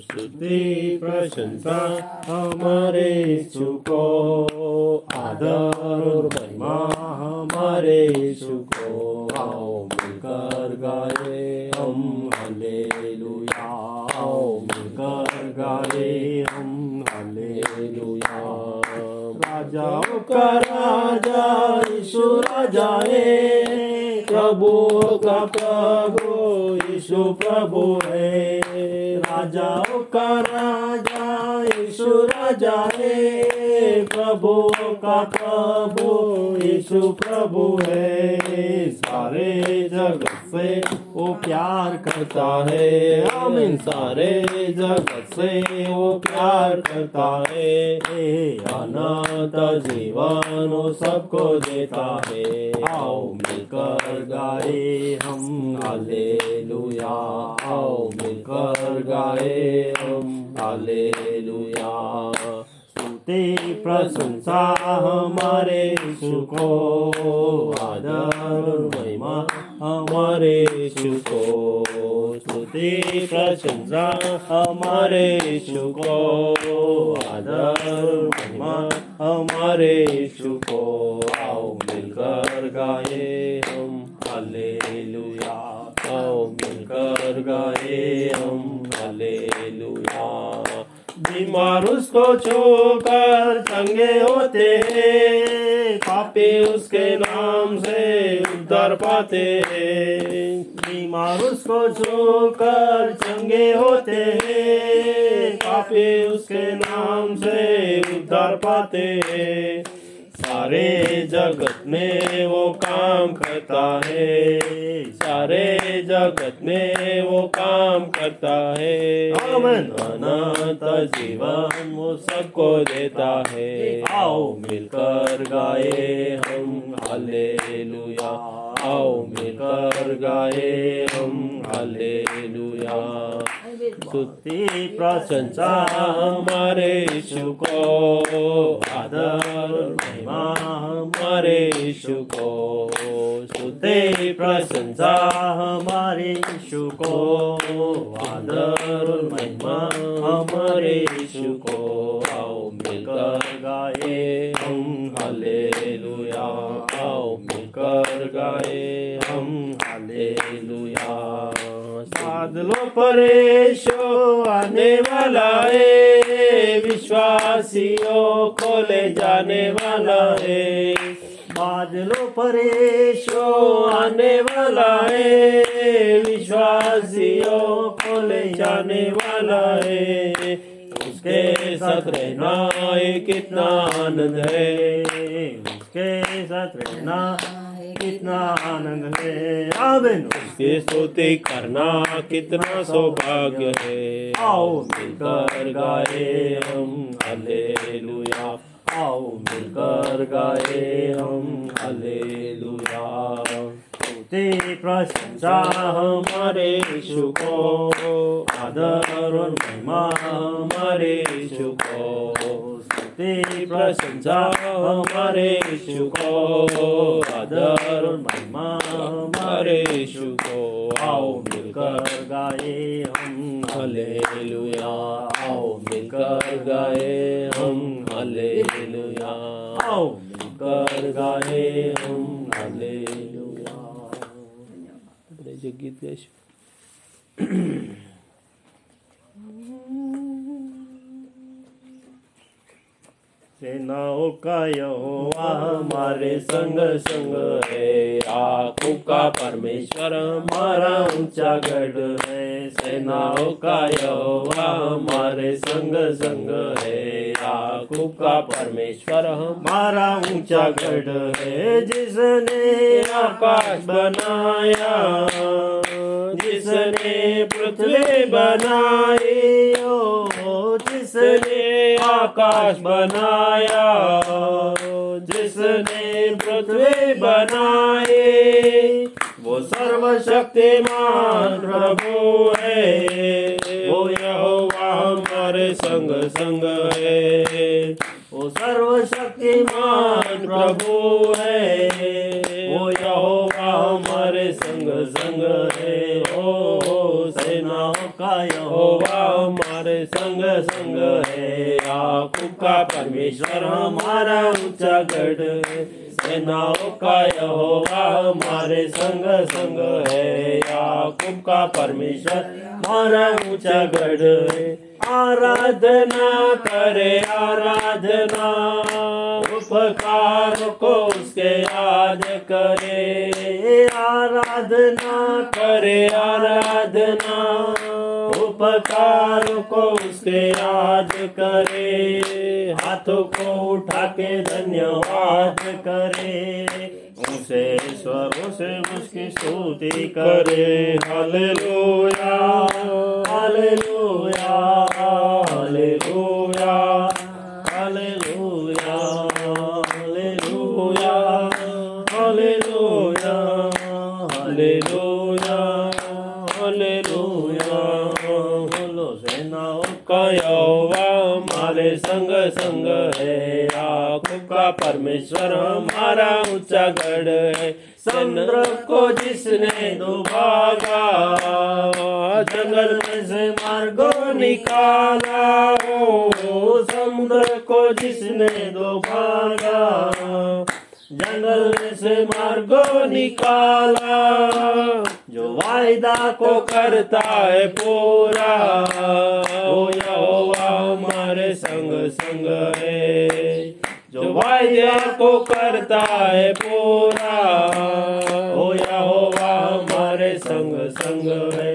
स्तुति प्रशंसा हमारे यीशु आदर और महिमा हमारे यीशु को आओ मिलकर गाए हम, हालेलुया। आओ मिलकर गाए हम, हालेलुया। राजाओं का राजा, यीशु राजा है प्रभु का प्रभु, यीशु प्रभु है। राजाओं का राजा, यीशु राजा है। प्रभु का प्रभु, यीशु प्रभु है। सारे जगत से वो प्यार करता है। आमीन, सारे जगत से वो प्यार करता है। अनंत जीवन वो सबको देता है। आओ मिलकर गाए हम, हालेलुया। आओ मिलकर गाए हम, हालेलुया। स्तुति प्रशंसा हमारे को आदर महिमा અમારે શુકો, સ્તુતિ, પ્રશંસા, અમારે શુકો, આદર, મહિમા, અમારે શુકો, આવો મિલકર ગાયે હમ, હાલેલુયા, આવો મિલકર ગાયે હમ, હાલેલુયા. बीमार उसको छूकर चंगे होते हैं। पापी उसके नाम से उद्धार पाते हैं। बीमार उसको छूकर चंगे होते हैं। पापी उसके नाम से उद्धार पाते हैं। सारे जगत में वो काम करता है। सारे जगत में वो काम करता है। अनंत जीवन वो सबको देता है। आओ मिलकर गाए हम। हालेलुया। आओ मिलकर गाए हम हालेलुया स्तुति प्रशंसा हमारे यीशु को आदर महिमा हमारे यीशु को स्तुति प्रशंसा हमारे यीशु को आदर महिमा हमारे यीशु को आओ मिलकर गाए हम हालेलुया मिलकर गाए हम हालेलुया। बादलों पर यीशु आने वाला है विश्वासियों को ले जाने वाला है। बादलों पर यीशु आने वाला है विश्वासियों को ले जाने वाला है। उसके साथ रहना कितना आनंद है। उसके साथ रहना कितना आनंद है। आमीन उसकी स्तुति करना कितना सौभाग्य है। आओ मिलकर गाए हम। हालेलुया। आओ मिलकर गाए हम। हालेलुया। તે પ્રશંસા મરે શુકો આદરો મહિમા મરે શુકો તે પ્રશંસા મરે શુકો આદરો મહિમા મરે શુકો આવો મિલકર ગાયે હમ હલેલુયા આવો મિલકર ગાયે હમ હલેલુયા આવો મિલકર ગાયે હમ જે ગીત ગાઈશું सेनाओं का यहोवा हमारे संग संग है। आँखों का परमेश्वर हमारा ऊँचा गढ़ है। सेनाओं का यहोवा हमारे संग संग है। आँखों का परमेश्वर हमारा ऊँचा गढ़ है। जिसने आकाश बनाया, जिसने पृथ्वी बनाई, ओ जिसने आकाश बनाया, जिसने पृथ्वी बनाई, वो सर्वशक्तिमान प्रभु है, वो यहोवा हमारे संग संग है, वो सर्वशक्तिमान प्रभु है, वो यहोवा हमारे संग संग है, ओ सेनाओं का यहोवा हमारे संग संग है। याकूब का परमेश्वर हमारा ऊँचा गढ़ है। सेनाओं का यहोवा हमारे संग संग है। याकूब का परमेश्वर हमारा ऊँचा गढ़ है। आराधना करे, आराधना। उपकार को उसके याद करे। आराधना करे, आराधना। उपकार को उसके याद करे, हाथों को उठा के धन्यवाद करे। उसे स्वरों से उसकी स्तुति करे। Hallelujah hallelujah. परमेश्वर हमारा ऊँचा गढ़ है। चंद्र को जिसने दुभागा, जंगल में से मार्गो निकाला ओ समुद्र को जिसने दुभागा, जंगल में से मार्गो निकाला। जो वायदा को करता है पूरा ओ यहोवा हमारे संग संग है। जो वायदा को करता है पूरा ओ यहोवा हमारे संग संग है ओ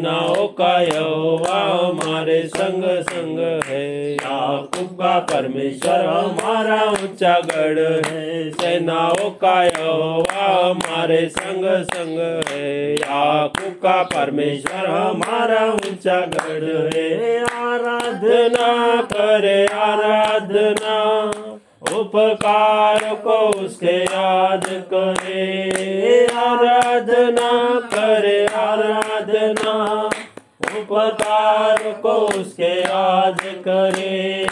सेनाओं का यहोवा हमारे संग संग है। याकूब परमेश्वर हमारा ऊँचा गढ़ है। सेनाओं का यहोवा हमारे संग संग है। याकूब का परमेश्वर हमारा ऊँचा गढ़ है। आराधना करे, आराधना। उपकार को उसके याद करे। आराधना करे उपकार को उसके आज करे,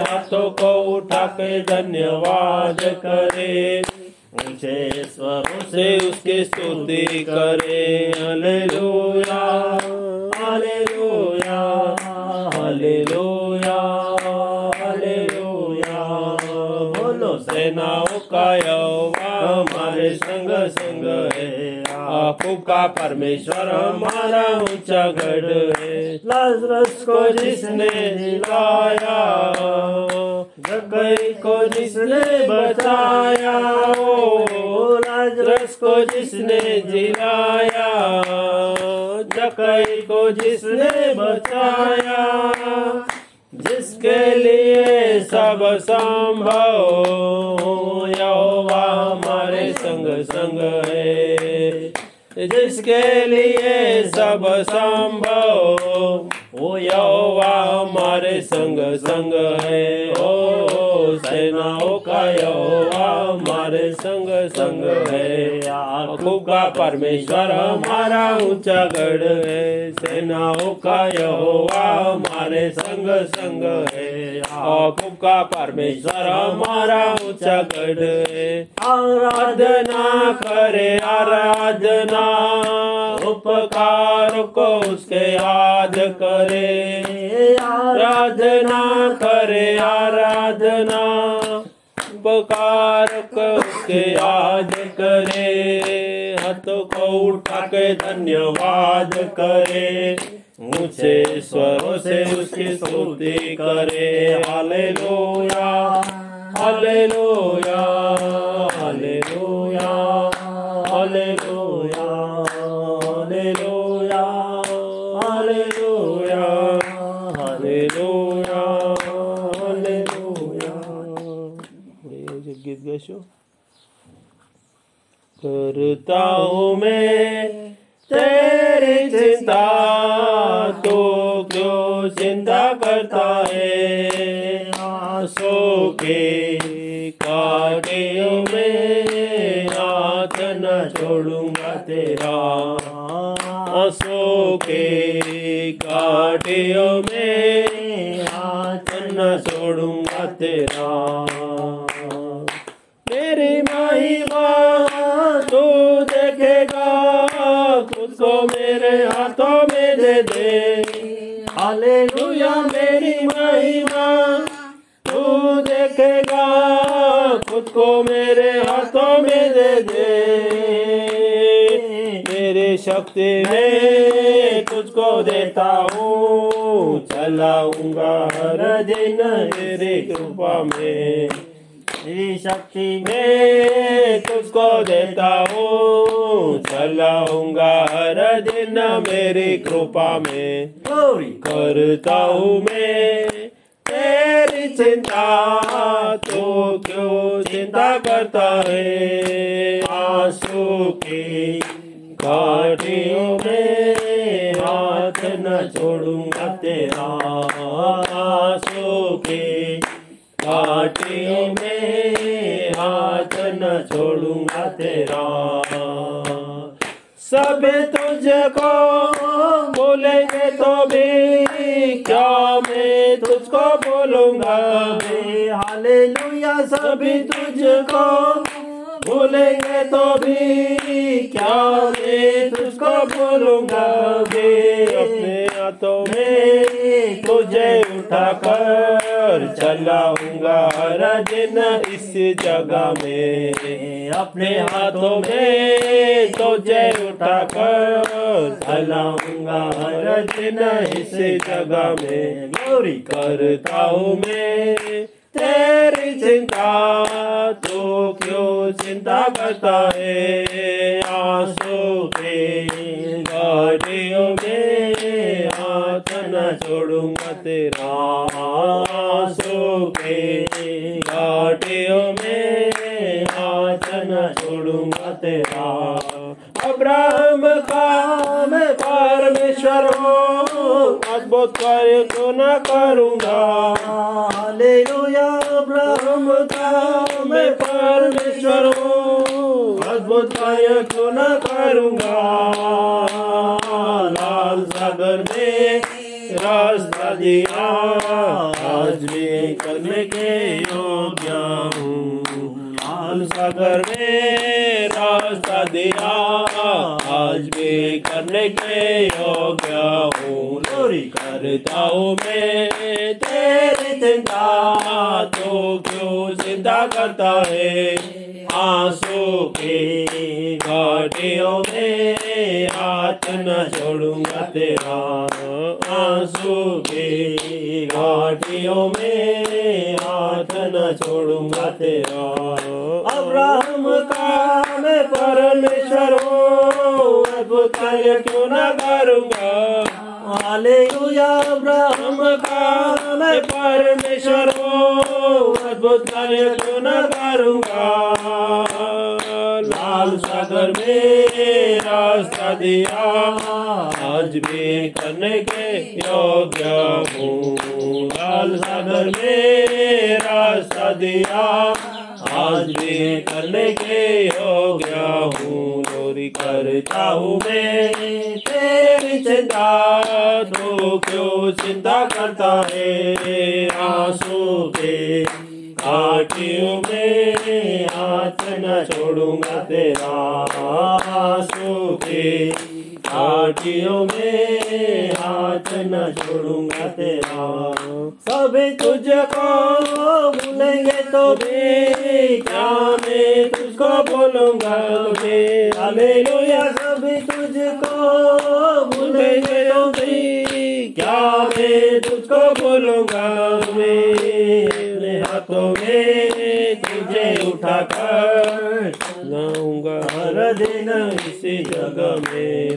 हाथों को उठा के धन्यवाद करे। ऊँचे स्वरों से उसकी स्तुति करे। Hallelujah hallelujah hallelujah hallelujah. बोलो सेनाओं का यहोवा। आपू का परमेश्वर हमारा ऊँचा गढ़। है लाजरस को जिसने जिलाया जगई को जिसने बचाया, ओ लाजरस को जिसने जिलाया जकई को जिसने बचाया, जिसके लिए सब संभव यहोवा हमारे संग संग है। जिसके लिए सब संभव ओ यहोवा हमारे संग संग है ओ सेनाओं का यहोवा हमारे संग संग है। याकूब का परमेश्वर हमारा ऊँचा गढ़ है। सेनाओं का यहोवा हमारे संग संग है। याकूब का परमेश्वर हमारा ऊँचा गढ़ है। आराधना करे, आराधना। उपकार को उसके याद करे। आराधना करे, आराधना। ઉપકાર કે યાદ કરે હત કૌ ઠાકે ધન્યવાદ કરે. ઊંચે स्वरों से उसकी स्तुति करे हालेलुया हालेलुया ये करता हूँ मैं तेरी चिंता तो क्यों चिंता करता है? आँसू के काटियों में हाथ न छोड़ूँगा तेरा। आँसू के काटियों में हाथ न छोड़ूँगा तेरा। को मेरे, हाथों में दे दे। हालेलुया, मेरी महिमा। तू देखेगा, खुद को मेरे हाथों में दे दे। मेरी शक्ति में तुझको देता हूँ। चलाऊँगा हर दिन मेरी कृपा में। मेरी शक्ति मैं तुझको देता हूँ। चलाऊँगा हर दिन मेरी कृपा में। करता हूँ मैं। तेरी चिंता तो क्यों चिंता करता है? आँसू की घाटियों में हाथ न छोड़ूँगा तेरा। आँसू की घाटियों में हाथ न छोड़ूँगा तेरा। सब तुझको बोलेंगे तो भी, क्या मैं तुझको बोलूँगा हालेलुया, सभी तुझको बोलेंगे तो भी, क्या मैं तुझको बोलूँगा भी? अपने हाथों में तुझे उठाकर चलाऊँगा हर दिन इस जगह में। अपने हाथों में तुझे उठाकर चलाऊँगा हर दिन इस जगह में। glory करता हूँ मैं, तेरी चिंता तो क्यों चिंता करता है? आँसू के गाड़ियों में हाथ न छोड़ूँगा तेरा आँसू के। गाड़ियों में हाथ छोड़ूँगा तेरा अब्राहम का मैं परमेश्वर हूँ अद्भुत कार्य को न करूँगा। हालेलुया ब्रह्म का मैं परमेश्वर हूँ अद्भुत कार्य को न करूँगा। लाल सागर में रास्ता दिया आज भी करने के उठाकर हर दिन इसी जगह में।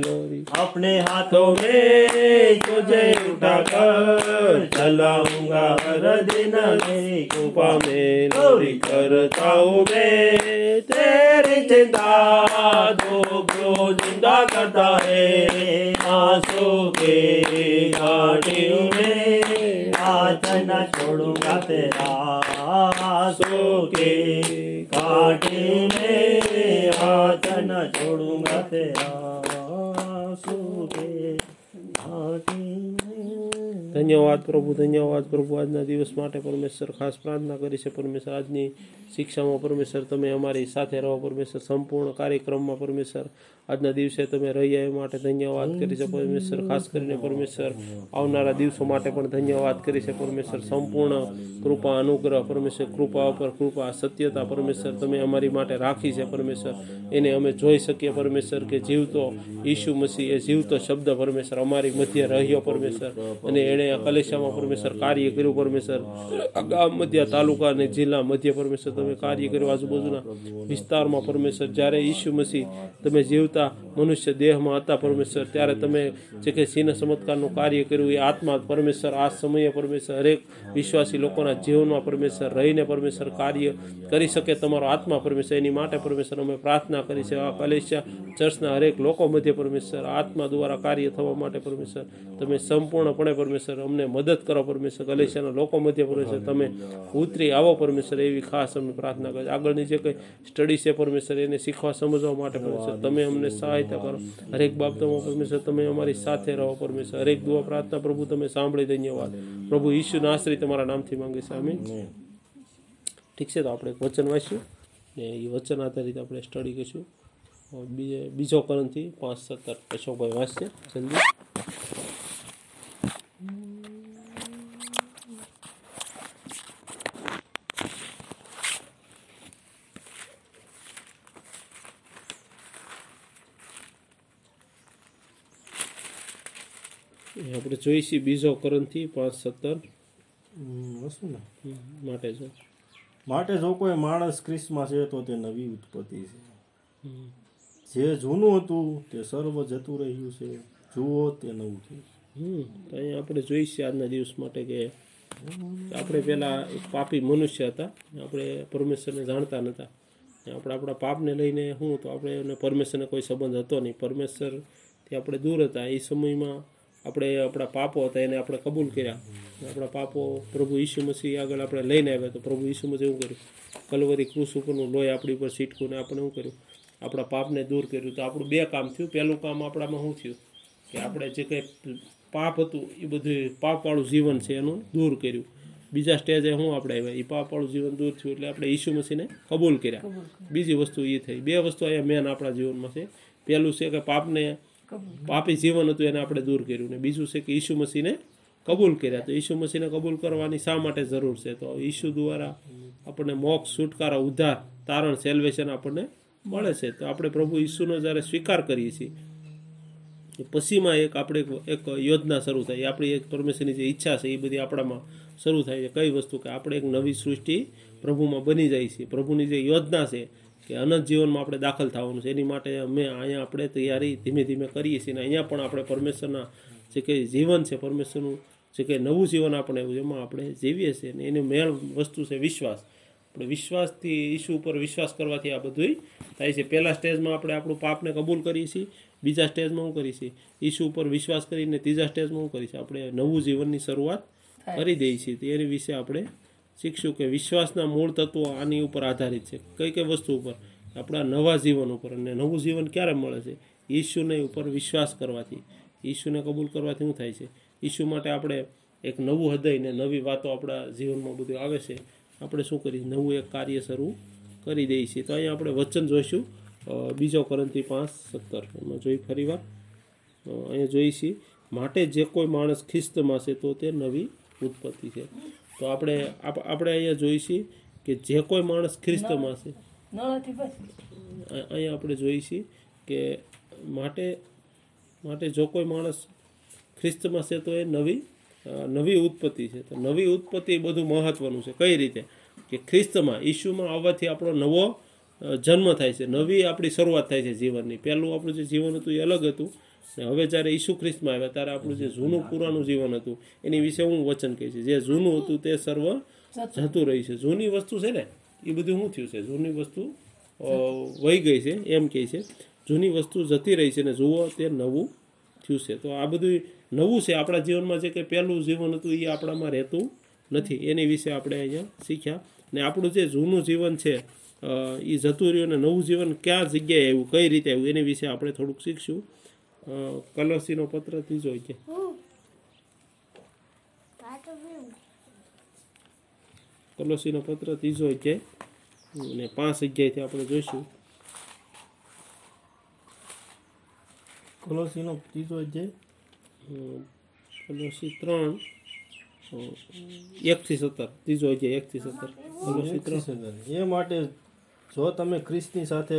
अपने हाथों में तुझे उठाकर चलाऊँगा हर दिन कृपा में। लोरी करता हूँ मैं, तेरी चिंता दो क्यों चिंता करता है। आँसू के घाटियों में हाथ न छोड़ूँगा तेरा। आंसू के घाटी में हाथ न छोड़ूंगा तेरा ધન્યવાદ પ્રભુ ધન્યવાદ પ્રભુ. આજના દિવસ માટે પરમેશ્વર ખાસ પ્રાર્થના કરી છે. પરમેશ્વર, આજની શિક્ષામાં પરમેશ્વર તમે અમારી સાથે રહો. પરમેશ્વર, સંપૂર્ણ કાર્યક્રમમાં પરમેશ્વર આજના દિવસે તમે રહ્યા એ માટે ધન્યવાદ કરી છે. પરમેશ્વર, ખાસ કરીને પરમેશ્વર આવનારા દિવસો માટે પણ ધન્યવાદ કરી છે. પરમેશ્વર, સંપૂર્ણ કૃપા, અનુગ્રહ, પરમેશ્વર કૃપા ઉપર કૃપા, સત્યતા પરમેશ્વર તમે અમારી માટે રાખી છે. પરમેશ્વર, એને અમે જોઈ શકીએ. પરમેશ્વર કે જીવતો ઈસુ મસીહ એ જીવતો શબ્દ પરમેશ્વર અમારી મધ્ય રહ્યો. પરમેશ્વર, અને એણે કલેશામાં પરમેશ્વર કાર્ય કર્યું, પરમેશ્વર ગામ મધ્ય તાલુકા અને જિલ્લા મધ્ય પરમેશ્વર તમે કાર્ય કર્યું આજુબાજુના વિસ્તારમાં પરમેશ્વર. જ્યારે ઈસુ મસીહ તમે જીવતા મનુષ્ય દેહમાં હતા પરમેશ્વર, ત્યારે તમે જે કે સિંહ ચમત્કારનું કાર્ય કર્યું, એ આત્મા પરમેશ્વર, આ સમયે પરમેશ્વર, હરેક વિશ્વાસી લોકોના જીવનમાં પરમેશ્વર રહીને પરમેશ્વર કાર્ય કરી શકે, તમારો આત્મા પરમેશ્વર, એની માટે પરમેશ્વર અમે પ્રાર્થના કરી છે. આ કલેશા ચર્ચના હરેક લોકો મધ્ય પરમેશ્વર, આત્મા દ્વારા કાર્ય થવા માટે પરમેશ્વર, તમે સંપૂર્ણપણે પરમેશ્વર અમને મદદ કરો પરમેશ્વર. કલેશાના લોકો મધ્ય પરમેશ્વર તમે ઉતરી આવો પરમેશ્વર એવી ખાસ અમે પ્રાર્થના કરીએ. આગળની જે કંઈ સ્ટડી છે પરમેશ્વર એને શીખવા સમજવા માટે પરમેશ્વર તમે અમને સહાયતા કરો. હરેક બાબતોમાં પરમેશ્વર તમે અમારી સાથે રહો પરમેશ્વર. હરેક દુઆ પ્રાર્થના પ્રભુ તમે સાંભળી ધન્યવાદ. પ્રભુ ઈશુના આશ્રિત તમારા નામથી માંગે છે અમે ઠીક છે તો આપણે એક વચન વાંચ્યું ને એ વચન આધારિત આપણે સ્ટડી કરીશું. બીજે બીજો કરણથી પાંચ સત્તર અશોકભાઈ વાંચશે. જલ્દી. આપણે જોઈશી બીજો કરંથી પાંચ સત્તર. હશું ને. માટે જો. માટે જો કોઈ માણસ ખ્રિસ્તમાં છે તો તે નવી ઉત્પત્તિ છે. જે જૂનું હતું તે સર્વ જતું રહ્યું છે. જુઓ તે નવું થયું તો અહીંયા આપણે જોઈશું આજના દિવસ માટે કે આપણે પહેલાં એક પાપી મનુષ્ય હતા. આપણે પરમેશ્વરને જાણતા નહોતા આપણે આપણા પાપને લઈને શું તો આપણે એને પરમેશ્વરને કોઈ સંબંધ હતો નહીં. પરમેશ્વરથી આપણે દૂર હતા. એ સમયમાં આપણે આપણા પાપો હતા એને આપણે કબૂલ કર્યા. આપણા પાપો પ્રભુ ઈસુ મસીહ આગળ આપણે લઈને આવ્યા તો પ્રભુ ઈસુ મસીહ શું કર્યું. કલવરી ક્રુસ ઉપરનું લોહી આપણી ઉપર સીટકું ને આપણે શું કર્યું? આપણા પાપને દૂર કર્યું. તો આપણું બે કામ થયું. પહેલું કામ આપણામાં શું થયું? કે આપણે જે કંઈ પાપ હતું એ બધું પાપવાળું જીવન છે એનું દૂર કર્યું. બીજા સ્ટેજે શું આપણે આવ્યા? એ પાપવાળું જીવન દૂર થયું એટલે આપણે ઈસુ મસીને કબૂલ કર્યા. બીજી વસ્તુ એ થઈ. બે વસ્તુ અહીંયા મેન આપણા જીવનમાં છે. પહેલું છે કે પાપને પાપી જીવન હતું, એને આપણે દૂર કર્યું. ને બીજું છે કે ઈસુ મસીને કબૂલ કર્યા તો ઈસુ મસીને કબૂલ કરવાની શા માટે જરૂર છે? તો ઈસુ દ્વારા આપણને મોક્ષ, છુટકારો, ઉદ્ધાર, તારણ સેલ્વેશન આપણને મળે છે. તો આપણે પ્રભુ ઈસુનો જ્યારે સ્વીકાર કરીએ છીએ પછીમાં એક આપણે એક યોજના શરૂ થાય. આપણી એક પરમેશ્વરની જે ઈચ્છા છે, એ બધી આપણામાં શરૂ થાય છે. કઈ વસ્તુ? કે આપણે એક નવી સૃષ્ટિ પ્રભુમાં બની જાય છે. પ્રભુની જે યોજના છે કે અનંત જીવનમાં આપણે દાખલ થવાનું છે. એની માટે અમે અહીંયા આપણે તૈયારી ધીમે ધીમે કરીએ છીએ અને અહીંયા પણ આપણે પરમેશ્વરના જે કંઈ જીવન છે પરમેશ્વરનું જે કંઈ નવું જીવન આપણે એવું એમાં આપણે જીવીએ છીએ અને એની મેળ વસ્તુ છે વિશ્વાસ. આપણે વિશ્વાસથી ઈશુ ઉપર વિશ્વાસ કરવાથી આ બધું થાય છે. પહેલાં સ્ટેજમાં આપણે આપણું પાપને કબૂલ કરીએ છીએ બીજા સ્ટેજમાં હું કરીએ છીએ ઈશુ ઉપર વિશ્વાસ કરીને ત્રીજા સ્ટેજમાં હું કરીશ. આપણે નવું જીવનની શરૂઆત કરી દઈએ છીએ. તો એની વિશે આપણે શીખશું કે વિશ્વાસના મૂળ તત્વો આની ઉપર આધારિત છે. કઈ કઈ વસ્તુ ઉપર? આપણા નવા જીવન ઉપર. અને નવું જીવન ક્યારે મળે છે? ઈશુને ઉપર વિશ્વાસ કરવાથી. ઈશુને કબૂલ કરવાથી શું થાય છે? ઈશુ માટે આપણે એક નવું હૃદય ને નવી વાતો આપણા જીવનમાં બધું આવે છે. આપણે શું કરીએ? નવું એક કાર્ય શરૂ કરી દઈએ છીએ. તો અહીંયા આપણે વચન જોઈશું. બીજો કરંતી પાંચ, સત્તર. એમાં જોઈ ફરીવાર અહીંયા જોઈએ છીએ. માટે જે કોઈ માણસ ખિસ્તમાં છે તો તે નવી ઉત્પત્તિ છે. તો આપણે આપ- આપણે અહીંયા જોઈએ છીએ કે જે કોઈ માણસ ખ્રિસ્તમાં છે. અહીંયા આપણે જોઈએ છીએ કે માટે માટે જો કોઈ માણસ ખ્રિસ્તમાં છે તો એ નવી નવી ઉત્પત્તિ છે. તો નવી ઉત્પત્તિ એ બધું મહત્વનું છે. કઈ રીતે? કે ખ્રિસ્તમાં ઈશુમાં આવવાથી આપણો નવો જન્મ થાય છે. નવી આપણી શરૂઆત થાય છે જીવનની. પહેલું આપણું જે જીવન હતું એ અલગ હતું. હવે જ્યારે ઈસુ ખ્રિસ્તમાં આવ્યા ત્યારે આપણું જે જૂનું પુરાનું જીવન હતું એની વિશે હું વચન કહીશ. જે જૂનું હતું તે સર્વ જતું રહ્યું છે. જૂની વસ્તુ છે ને એ બધું શું થયું છે? જૂની વસ્તુ વહી ગઈ છે એમ કહે છે. જૂની વસ્તુ જતી રહી છે ને જુઓ તે નવું થયું છે. તો આ બધું નવું છે. આપણા જીવનમાં જે કંઈ પહેલું જીવન હતું એ આપણામાં રહેતું નથી. એની વિશે આપણે અહીંયા શીખ્યા. ને આપણું જે જૂનું જીવન છે એ જતું રહ્યું અને નવું જીવન ક્યાં જગ્યાએ આવ્યું કઈ રીતે આવ્યું એની વિશે આપણે થોડુંક શીખશું. કલસીનો પત્ર ત્રીજો કે. કલોસીનો પત્ર ત્રીજો અધ્યાય અને પાંચ અધ્યાયથી આપણે જોઈશું. કલોસીનો ત્રીજો અમ, કલોસી ત્રણ. એકથી સત્તર. ત્રીજો અધ્યાય એકથી સત્તર. કલોસી ત્રણ. એ માટે જો તમે ખ્રિસ્તની સાથે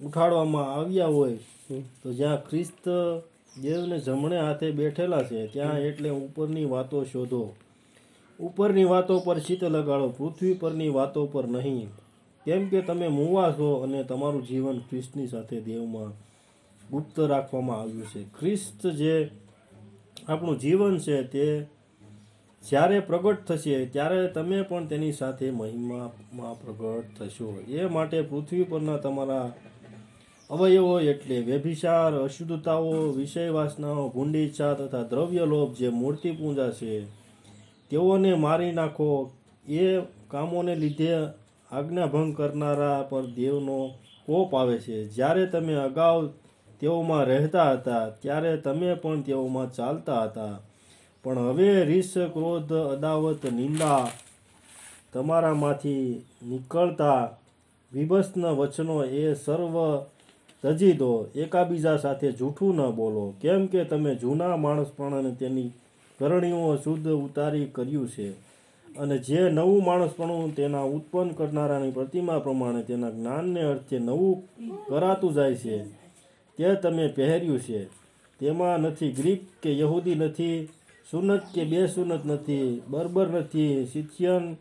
ઉઠાડવામાં આવ્યા હોય, તો જ્યાં ખ્રિસ્ત દેવને જમણે હાથે બેઠેલા છે, ત્યાં એટલે ઉપરની વાતો શોધો. ઉપરની વાતો પર ચિત્ત લગાડો, પૃથ્વી પરની વાતો પર નહીં. કેમ કે તમે મુવા છો અને તમારું જીવન ખ્રિસ્તની સાથે દેવમાં ગુપ્ત રાખવામાં આવ્યું છે. ખ્રિસ્ત જે આપણું જીવન છે તે જ્યારે પ્રગટ થશે, ત્યારે તમે પણ તેની સાથે મહિમામાં પ્રગટ થશો. એ માટે પૃથ્વી પરના તમારા અવયવો એટલે વ્યભિચાર, અશુદ્ધતાઓ વિષય વાસનાઓ ઈચ્છા તથા દ્રવ્ય લોભ જે મૂર્તિ પૂજા છે, તેઓને મારી નાખો. એ કામોને લીધે આજ્ઞાભંગ કરનારા પર દેવનો કોપ આવે છે. જ્યારે તમે અગાઉ તેઓમાં રહેતા હતા, ત્યારે તમે પણ તેઓમાં ચાલતા હતા. પણ હવે રીસ, ક્રોધ, અદાવત, નિંદા તમારામાંથી નીકળતા વિભસ્ન વચનો એ સર્વ તજી દો એકાબીજા સાથે જૂઠું ન બોલો, કેમ કે તમે જૂના માણસપણાને તેની કરણીઓ શુદ્ધ ઉતારી કર્યું છે. અને જે નવું માણસપણું તેના ઉત્પન્ન કરનારાની પ્રતિમા પ્રમાણે તેના જ્ઞાનને અર્થે નવું કરાતું જાય છે, તે તમે પહેર્યું છે. તેમાં નથી ગ્રીક કે યહૂદી નથી સુનત કે બે સુનત નથી, બર્બર નથી શિથિયન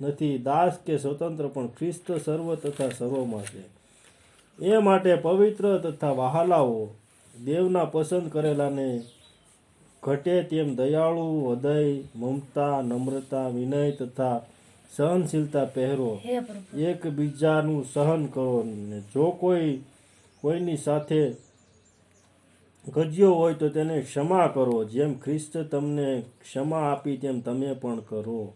નથી, દાસ કે સ્વતંત્ર, પણ ખ્રિસ્ત સર્વ તથા સર્વમાં છે. એ માટે પવિત્ર તથા વહાલાઓ દેવના પસંદ કરેલાને ઘટે તેમ દયાળુ હૃદય મમતા નમ્રતા વિનય તથા સહનશીલતા પહેરો. એકબીજાનું સહન કરો ને જો કોઈ કોઈની સાથે ગજ્યો હોય તો તેને ક્ષમા કરો. જેમ ખ્રિસ્ત તમને ક્ષમા આપી તેમ તમે પણ કરો.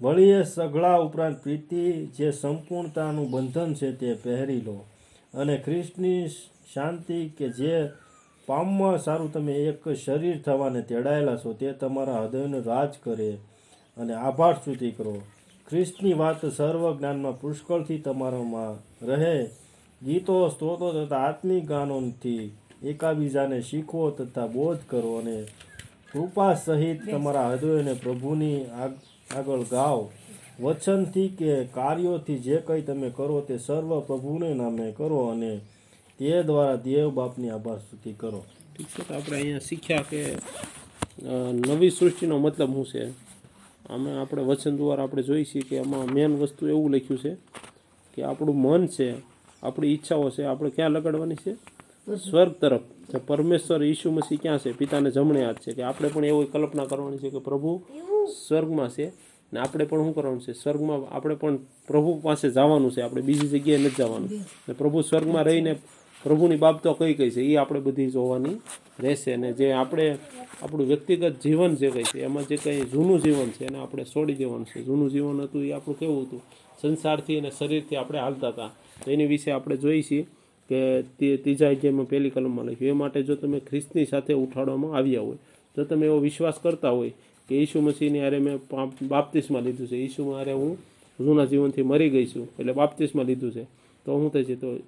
વળી એ સઘળા ઉપરાંત પ્રીતિ જે સંપૂર્ણતાનું બંધન છે તે પહેરી લો. અને ખ્રિસ્તની શાંતિ કે જે પામવા સારું તમે એક શરીર થવાને તેડાયેલા છો તે તમારા હૃદયનું રાજ કરે અને આભાર સ્તુતિ કરો. ખ્રિસ્તની વાત સર્વ જ્ઞાનમાં પુષ્કળથી તમારામાં રહે. ગીતો સ્ત્રોતો તથા આત્મિક ગાનોથી એકાબીજાને શીખવો તથા બોધ કરો અને કૃપા સહિત તમારા હૃદયને પ્રભુની આગળ ગાઓ. વચનથી કે કાર્યોથી જે કંઈ તમે કરો તે સર્વ પ્રભુને નામે કરો અને તે દ્વારા દેવ બાપની આભાર સ્તુતિ કરો. ઠીક છે, તો આપણે અહીંયા શીખ્યા કે નવી સૃષ્ટિનો મતલબ શું છે? આમાં આપણે વચન દ્વારા આપણે જોઈ છીએ કે આમાં મેન વસ્તુ એવું લખ્યું છે કે આપણું મન છે, આપણી ઈચ્છાઓ છે, આપણે ક્યાં લગાડવાની છે? સ્વર્ગ તરફ. પરમેશ્વર ઈસુ મસીહ ક્યાં છે? પિતાને જમણે હાથ છે. કે આપણે પણ એવી કલ્પના કરવાની છે કે પ્રભુ સ્વર્ગમાં છે. ને આપણે પણ શું કરવાનું છે? સ્વર્ગમાં આપણે પણ પ્રભુ પાસે જવાનું છે. આપણે બીજી જગ્યાએ નથી જવાનું. ને પ્રભુ સ્વર્ગમાં રહીને પ્રભુની બાબતો કઈ કઈ છે એ આપણે બધી જોવાની રહેશે. અને જે આપણે આપણું વ્યક્તિગત જીવન જે કંઈ છે એમાં જે કંઈ જૂનું જીવન છે એને આપણે છોડી દેવાનું છે. જૂનું જીવન હતું એ આપણું કેવું હતું? સંસારથી અને શરીરથી આપણે હાલતા હતા. તો એની વિશે આપણે જોઈ છીએ કે તે ત્રીજા અધ્યાયમાં પહેલી કલમમાં લખ્યું. એ માટે જો તમે ખ્રિસ્તની સાથે ઉઠાડવામાં આવ્યા હોય તો તમે એવો વિશ્વાસ કરતા હોય કે ઈસુ મસીહની હારે મેં પા- બાપ્તિસ્મા લીધું છે. ઈસુમાં હારે હું જૂના જીવનથી મરી ગઈ છું એટલે બાપ્તિસ્મા લીધું છે. તો શું થાય છે તો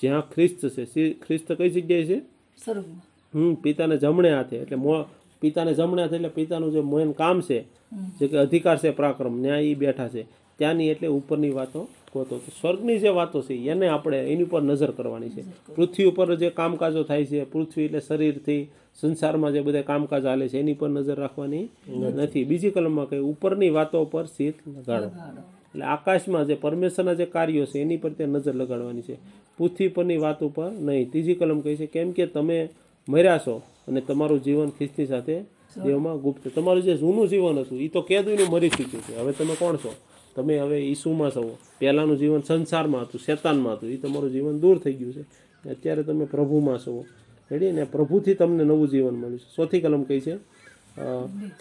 જ્યાં ખ્રિસ્ત છે સી- ખ્રિસ્ત કઈ જગ્યાએ છે? સ્વર્ગમાં હમ પિતાને જમણે હાથે. એટલે મો પિતાને જમણે હાથે એટલે પિતાનું જે મેન કામ છે જે કે અધિકાર છે પરાક્રમ ન્યાય ઈ બેઠા છે. ત્યાંની એટલે ઉપરની વાતો ગોતો. તો સ્વર્ગની જે વાતો છે એને આપણે એની ઉપર નજર કરવાની છે. પૃથ્વી ઉપર જે કામકાજો થાય છે પૃથ્વી એટલે શરીરથી સંસારમાં જે બધા કામકાજ હાલે છે, એની પર નજર રાખવાની નથી. બીજી કલમમાં કહે, ઉપરની વાતો પર સ્થિત લગાડો. એટલે આકાશમાં જે પરમેશ્વરના જે કાર્યો છે, એની પર તે નજર લગાડવાની છે. પૃથ્વી પરની વાત ઉપર નહીં. ત્રીજી કલમ કહે છે, કેમ કે તમે મર્યા છો અને તમારું જીવન ખ્રિસ્તી સાથે દેવમાં ગુપ્ત તમારું જે જૂનું જીવન હતું એ તો કેદુનું મરી ચૂક્યું છે. હવે તમે કોણ છો? તમે હવે ઈસુમાં છો. પહેલાંનું જીવન સંસારમાં હતું, શેતાનમાં હતું. એ તમારું જીવન દૂર થઈ ગયું છે. અત્યારે તમે પ્રભુમાં છો. રેડી ને પ્રભુથી તમને નવું જીવન મળ્યું છે. ચોથી કલમ કઈ છે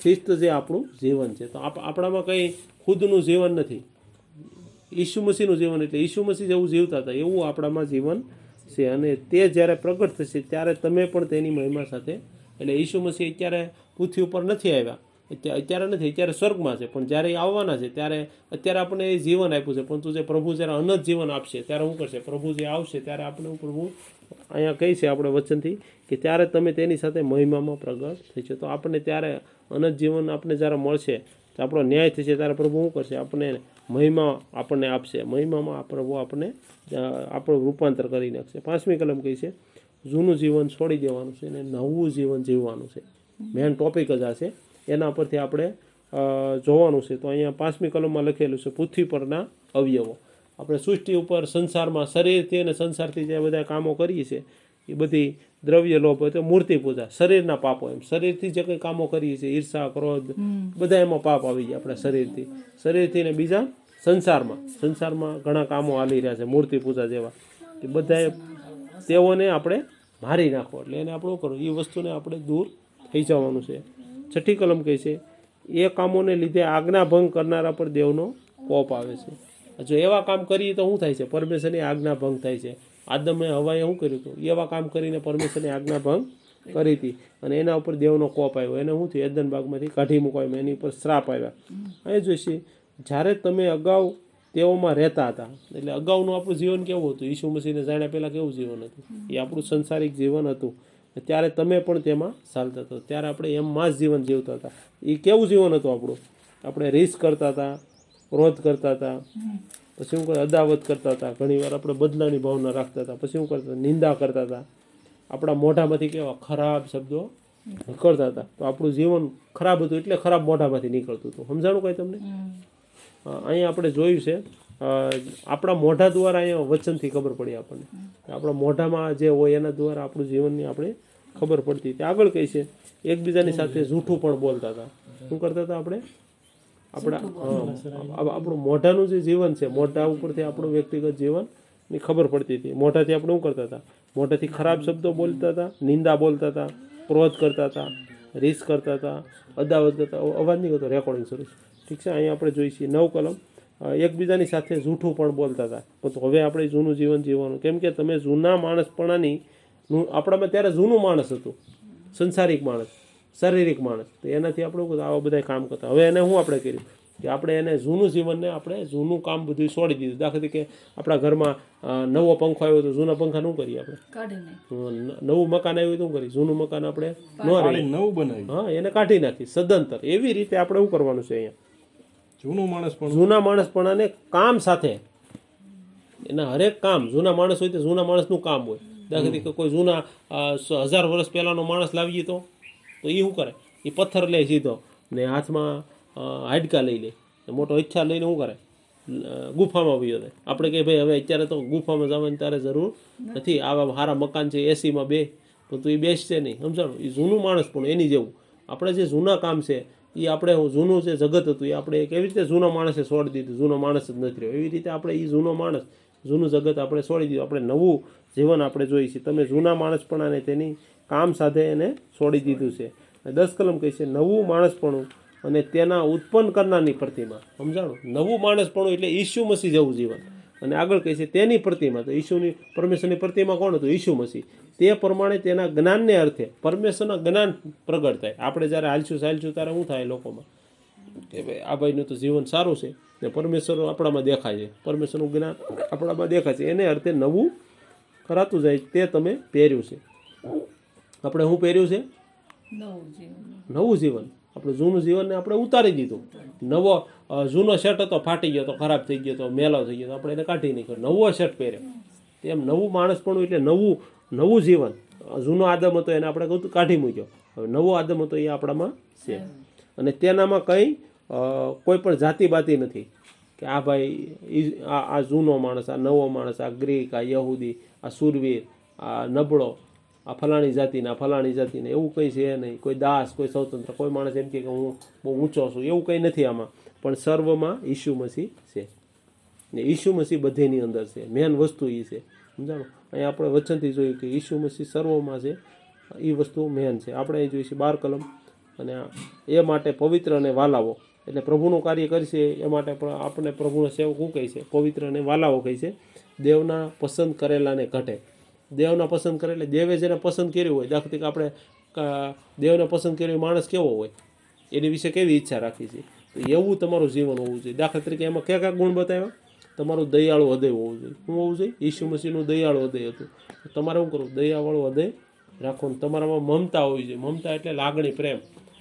ખ્રિસ્ત જે આપણું જીવન છે. તો આપ- આપણામાં કંઈ ખુદનું જીવન નથી. ઈસુ મસીહનું જીવન એટલે ઈસુ મસીહ જેવું જીવતા હતા, એવું આપણામાં જીવન છે. અને તે જ્યારે પ્રગટ થશે, ત્યારે તમે પણ તેની મહિમા સાથે, એટલે ઈસુ મસીહ અત્યારે પૃથ્વી ઉપર નથી આવ્યા. અત્યારે નથી, અત્યારે સ્વર્ગમાં છે, પણ જ્યારે એ આવવાના છે, ત્યારે અત્યારે આપણને એ જીવન આપ્યું છે પરંતુ જે પ્રભુ જ્યારે અનંત જીવન આપશે, ત્યારે શું કરશે? પ્રભુ જે આવશે, ત્યારે આપણે હું પ્રભુ અહીંયા કહી છે આપણે વચનથી કે ત્યારે તમે તેની સાથે મહિમામાં પ્રગટ થઈ છે તો આપણને ત્યારે અનંત જીવન આપણને જ્યારે મળશે, તો આપણો ન્યાય થશે, ત્યારે પ્રભુ શું કરશે? આપણને મહિમા આપણને આપશે. મહિમામાં પ્રભુ આપણને આપણું રૂપાંતર કરી નાખશે. પાંચમી કલમ કહી છે? જૂનું જીવન છોડી દેવાનું છે અને નવું જીવન જીવવાનું છે. મેન ટોપિક જ આ છે. એના પરથી આપણે જોવાનું છે. તો અહીંયા પાંચમી કલમમાં લખેલું છે પૃથ્વી પરના અવયવો. આપણે સૃષ્ટિ ઉપર સંસારમાં શરીરથી અને સંસારથી જે બધા કામો કરીએ છીએ એ બધી દ્રવ્ય લોભ હોય તો મૂર્તિ પૂજા શરીરના પાપો એમ. શરીરથી જે કંઈ કામો કરીએ છીએ ઈર્ષા ક્રોધ બધા એમાં પાપ આવી જાય આપણા શરીરથી. શરીરથી ને બીજા સંસારમાં. સંસારમાં ઘણા કામો હાલી રહ્યા છે મૂર્તિ પૂજા જેવા. કે બધાએ તેઓને આપણે મારી નાખો. એટલે એને આપણું કરો કરવું? એ વસ્તુને આપણે દૂર થઈ જવાનું છે. છઠ્ઠી કલમ કહે છે, એ કામોને લીધે આજ્ઞાભંગ કરનારા પર દેવનો કોપ આવે છે. જો એવા કામ કરીએ તો શું થાય છે? પરમેશ્વરની આજ્ઞા ભંગ થાય છે. આદમે હવાએ શું કર્યું હતું? એવા કામ કરીને પરમેશ્વરની આજ્ઞા ભંગ કરી હતી. અને એના ઉપર દેવનો કોપ આવ્યો. એને શું થયું? એદન બાગમાંથી કાઢી મૂકવામાં એની ઉપર શ્રાપ આવ્યા. એ જોઈશે જ્યારે તમે અગાઉ તેઓમાં રહેતા હતા, એટલે અગાઉનું આપણું જીવન કેવું હતું? ઈસુ મસીહને જાણ્યા પહેલાં કેવું જીવન હતું? એ આપણું સંસારિક જીવન હતું. ત્યારે તમે પણ તેમાં ચાલતા હતા. ત્યારે આપણે એમમાં જ જીવન જીવતા હતા. એ કેવું જીવન હતું આપણું? આપણે રીસ કરતા હતા ક્રોધ કરતા હતા પછી શું કરે અદાવત કરતા હતા ઘણીવાર આપણે બદલાની ભાવના રાખતા હતા પછી શું કરતા નિંદા કરતા હતા. આપણા મોઢામાંથી કેવા ખરાબ શબ્દો નીકળતા હતા. તો આપણું જીવન ખરાબ હતું એટલે ખરાબ મોઢામાંથી નીકળતું હતું. સમજાણું કઈ તમને? અહીંયા આપણે જોયું છે આપણા મોઢા દ્વારા અહીંયા વચનથી ખબર પડી આપણને. આપણા મોઢામાં જે હોય એના દ્વારા આપણું જીવનની આપણે ખબર પડતી હતી. આગળ કઈ છે એકબીજાની સાથે જૂઠું પણ બોલતા હતા. શું કરતા હતા આપણે? આપણા આપણું મોઢાનું જે જીવન છે મોઢા ઉપરથી આપણું વ્યક્તિગત જીવનની ખબર પડતી હતી. મોઢાથી આપણે શું કરતા હતા? મોઢાથી ખરાબ શબ્દો બોલતા હતા નિંદા બોલતા હતા ક્રોધ કરતા હતા રીસ કરતા હતા અદાવત કરતા અવાજ નહીં કરતો રેકોર્ડિંગ શરૂ ઠીક છે અહીંયા આપણે જોઈ છીએ નવ કલમ. એકબીજાની સાથે જૂઠું પણ બોલતા હતા. પણ હવે આપણે જૂનું જીવન જીવવાનું. કેમ કે તમે જૂના માણસપણાની નું આપણામાં ત્યારે જૂનું માણસ હતું. સંસારિક માણસ શારીરિક માણસ. તો એનાથી આપણે આવા બધા કામ કરતા. હવે એને શું આપણે કર્યું? કે આપણે એને જૂનું જીવનને આપણે જૂનું કામ બધું છોડી દીધું. દાખલા તરીકે આપણા ઘરમાં નવો પંખો આવ્યો તો જૂના પંખા શું કરીએ આપણે? નવું મકાન આવ્યું તો શું કરીએ? જૂનું મકાન આપણે ન નવું બનાવ્યું. હા એને કાઢી નાખી. સદંતર. એવી રીતે આપણે શું કરવાનું છે અહીંયા? જૂનું માણસ પણ જૂના માણસપણાને કામ સાથે. એના હરેક કામ જૂના માણસ હોય તો જૂના માણસનું કામ હોય. દાખલા તરીકે કોઈ જૂના હજાર વર્ષ પહેલાનો માણસ લાવીએ તો તો એ શું કરે? એ પથ્થર લે સીધો ને હાથમાં હાડકા લઈ લે. મોટો ઈચ્છા લઈને શું કરે? ગુફામાં વયો જાય આપણે કે ભાઈ હવે અત્યારે તો ગુફામાં જવાની તારે જરૂર નથી. આવા સારા મકાન છે એસીમાં બે. પણ તું એ બેસશે નહીં. સમજાણું? એ જૂનું માણસ પણ એની જેવું. આપણે જે જૂના કામ છે એ આપણે જૂનું જે જગત હતું, એ આપણે કેવી રીતે જૂનો માણસે છોડી દીધું, જૂનો માણસ જ નથી રહ્યો. એવી રીતે આપણે એ જૂનો માણસ, જૂનું જગત આપણે છોડી દીધું. આપણે નવું જીવન આપણે જોઈએ છીએ તમે જૂના માણસપણાને તેની કામ સાથે એને છોડી દીધું છે. અને દસ કલમ કહે છે, નવું માણસપણું અને તેના ઉત્પન્ન કરનારની પ્રતિમા. સમજાણું? નવું માણસપણું એટલે ઈસુ મસી જેવું જીવન. અને આગળ કહે છે તેની પ્રતિમા. તો ઈશુની પરમેશ્વરની પ્રતિમા કોણ હતું? ઈશુ મસીહ. તે પ્રમાણે તેના જ્ઞાનને અર્થે પરમેશ્વરના જ્ઞાન પ્રગટ થાય. આપણે જ્યારે હાલશું સાલશું ત્યારે શું થાય લોકોમાં? કે ભાઈ આ ભાઈનું તો જીવન સારું છે ને પરમેશ્વર આપણામાં દેખાય છે. પરમેશ્વરનું જ્ઞાન આપણામાં દેખાય છે. એને અર્થે નવું કરાતું જાય તે તમે પહેર્યું છે. આપણે શું પહેર્યું છે? નવું જીવન. આપણે જૂનું જીવનને આપણે ઉતારી દીધું. નવો જૂનો શર્ટ હતો ફાટી ગયો તો ખરાબ થઈ ગયો તો મેલો થઈ ગયો તો આપણે એને કાઢી નાખ્યો. નવો શર્ટ પહેર્યો. તેમ નવું માણસ પણ એટલે નવું નવું જીવન. જૂનો આદમ હતો એને આપણે કહું કાઢી મૂક્યો. હવે નવો આદમ હતો એ આપણામાં છે. અને તેનામાં કંઈ કોઈ પણ જાતિ બાતી નથી. કે આ ભાઈ આ આ જૂનો માણસ આ નવો માણસ આ ગ્રીક આ યહૂદી આ સુરવીર આ નબળો આ ફલાણી જાતિના આ ફલાણી જાતિના એવું કંઈ છે નહીં. કોઈ દાસ કોઈ સ્વતંત્ર કોઈ માણસ એમ કહે કે હું બહુ ઊંચો છું. એવું કંઈ નથી આમાં. પણ સર્વમાં ઈસુ મસીહ છે. ને ઈસુ મસીહ બધેની અંદર છે. મેન વસ્તુ એ છે. સમજાણો? અહીંયા આપણે વચનથી જોયું કે ઈસુ મસીહ સર્વમાં છે. એ વસ્તુ મેન છે. આપણે અહીં જોઈશું બાર કલમ. અને એ માટે પવિત્ર અને વાલાવો એટલે પ્રભુનું કાર્ય કરશે એ માટે પણ આપણે પ્રભુનો સેવક શું કહે છે? પવિત્ર અને વાલાવો કહે છે. દેવના પસંદ કરેલાને ઘટે. દેવના પસંદ કરે એટલે દેવે જેને પસંદ કર્યું હોય, દાખલા તરીકે આપણે દેવને પસંદ કર્યો એ માણસ કેવો હોય? એની વિશે કેવી ઈચ્છા રાખી છે? એવું તમારું જીવન હોવું જોઈએ. દાખલા તરીકે એમાં કયા કયા ગુણ બતાવ્યા? તમારું દયાળુ હૃદય હોવું જોઈએ. શું હોવું જોઈએ? ઈસુ મસીહનું દયાળુ હૃદય હતું. તમારે શું કરવું? દયાવાળું હૃદય રાખો ને તમારામાં મમતા હોવી જોઈએ. મમતા એટલે લાગણી, પ્રેમ.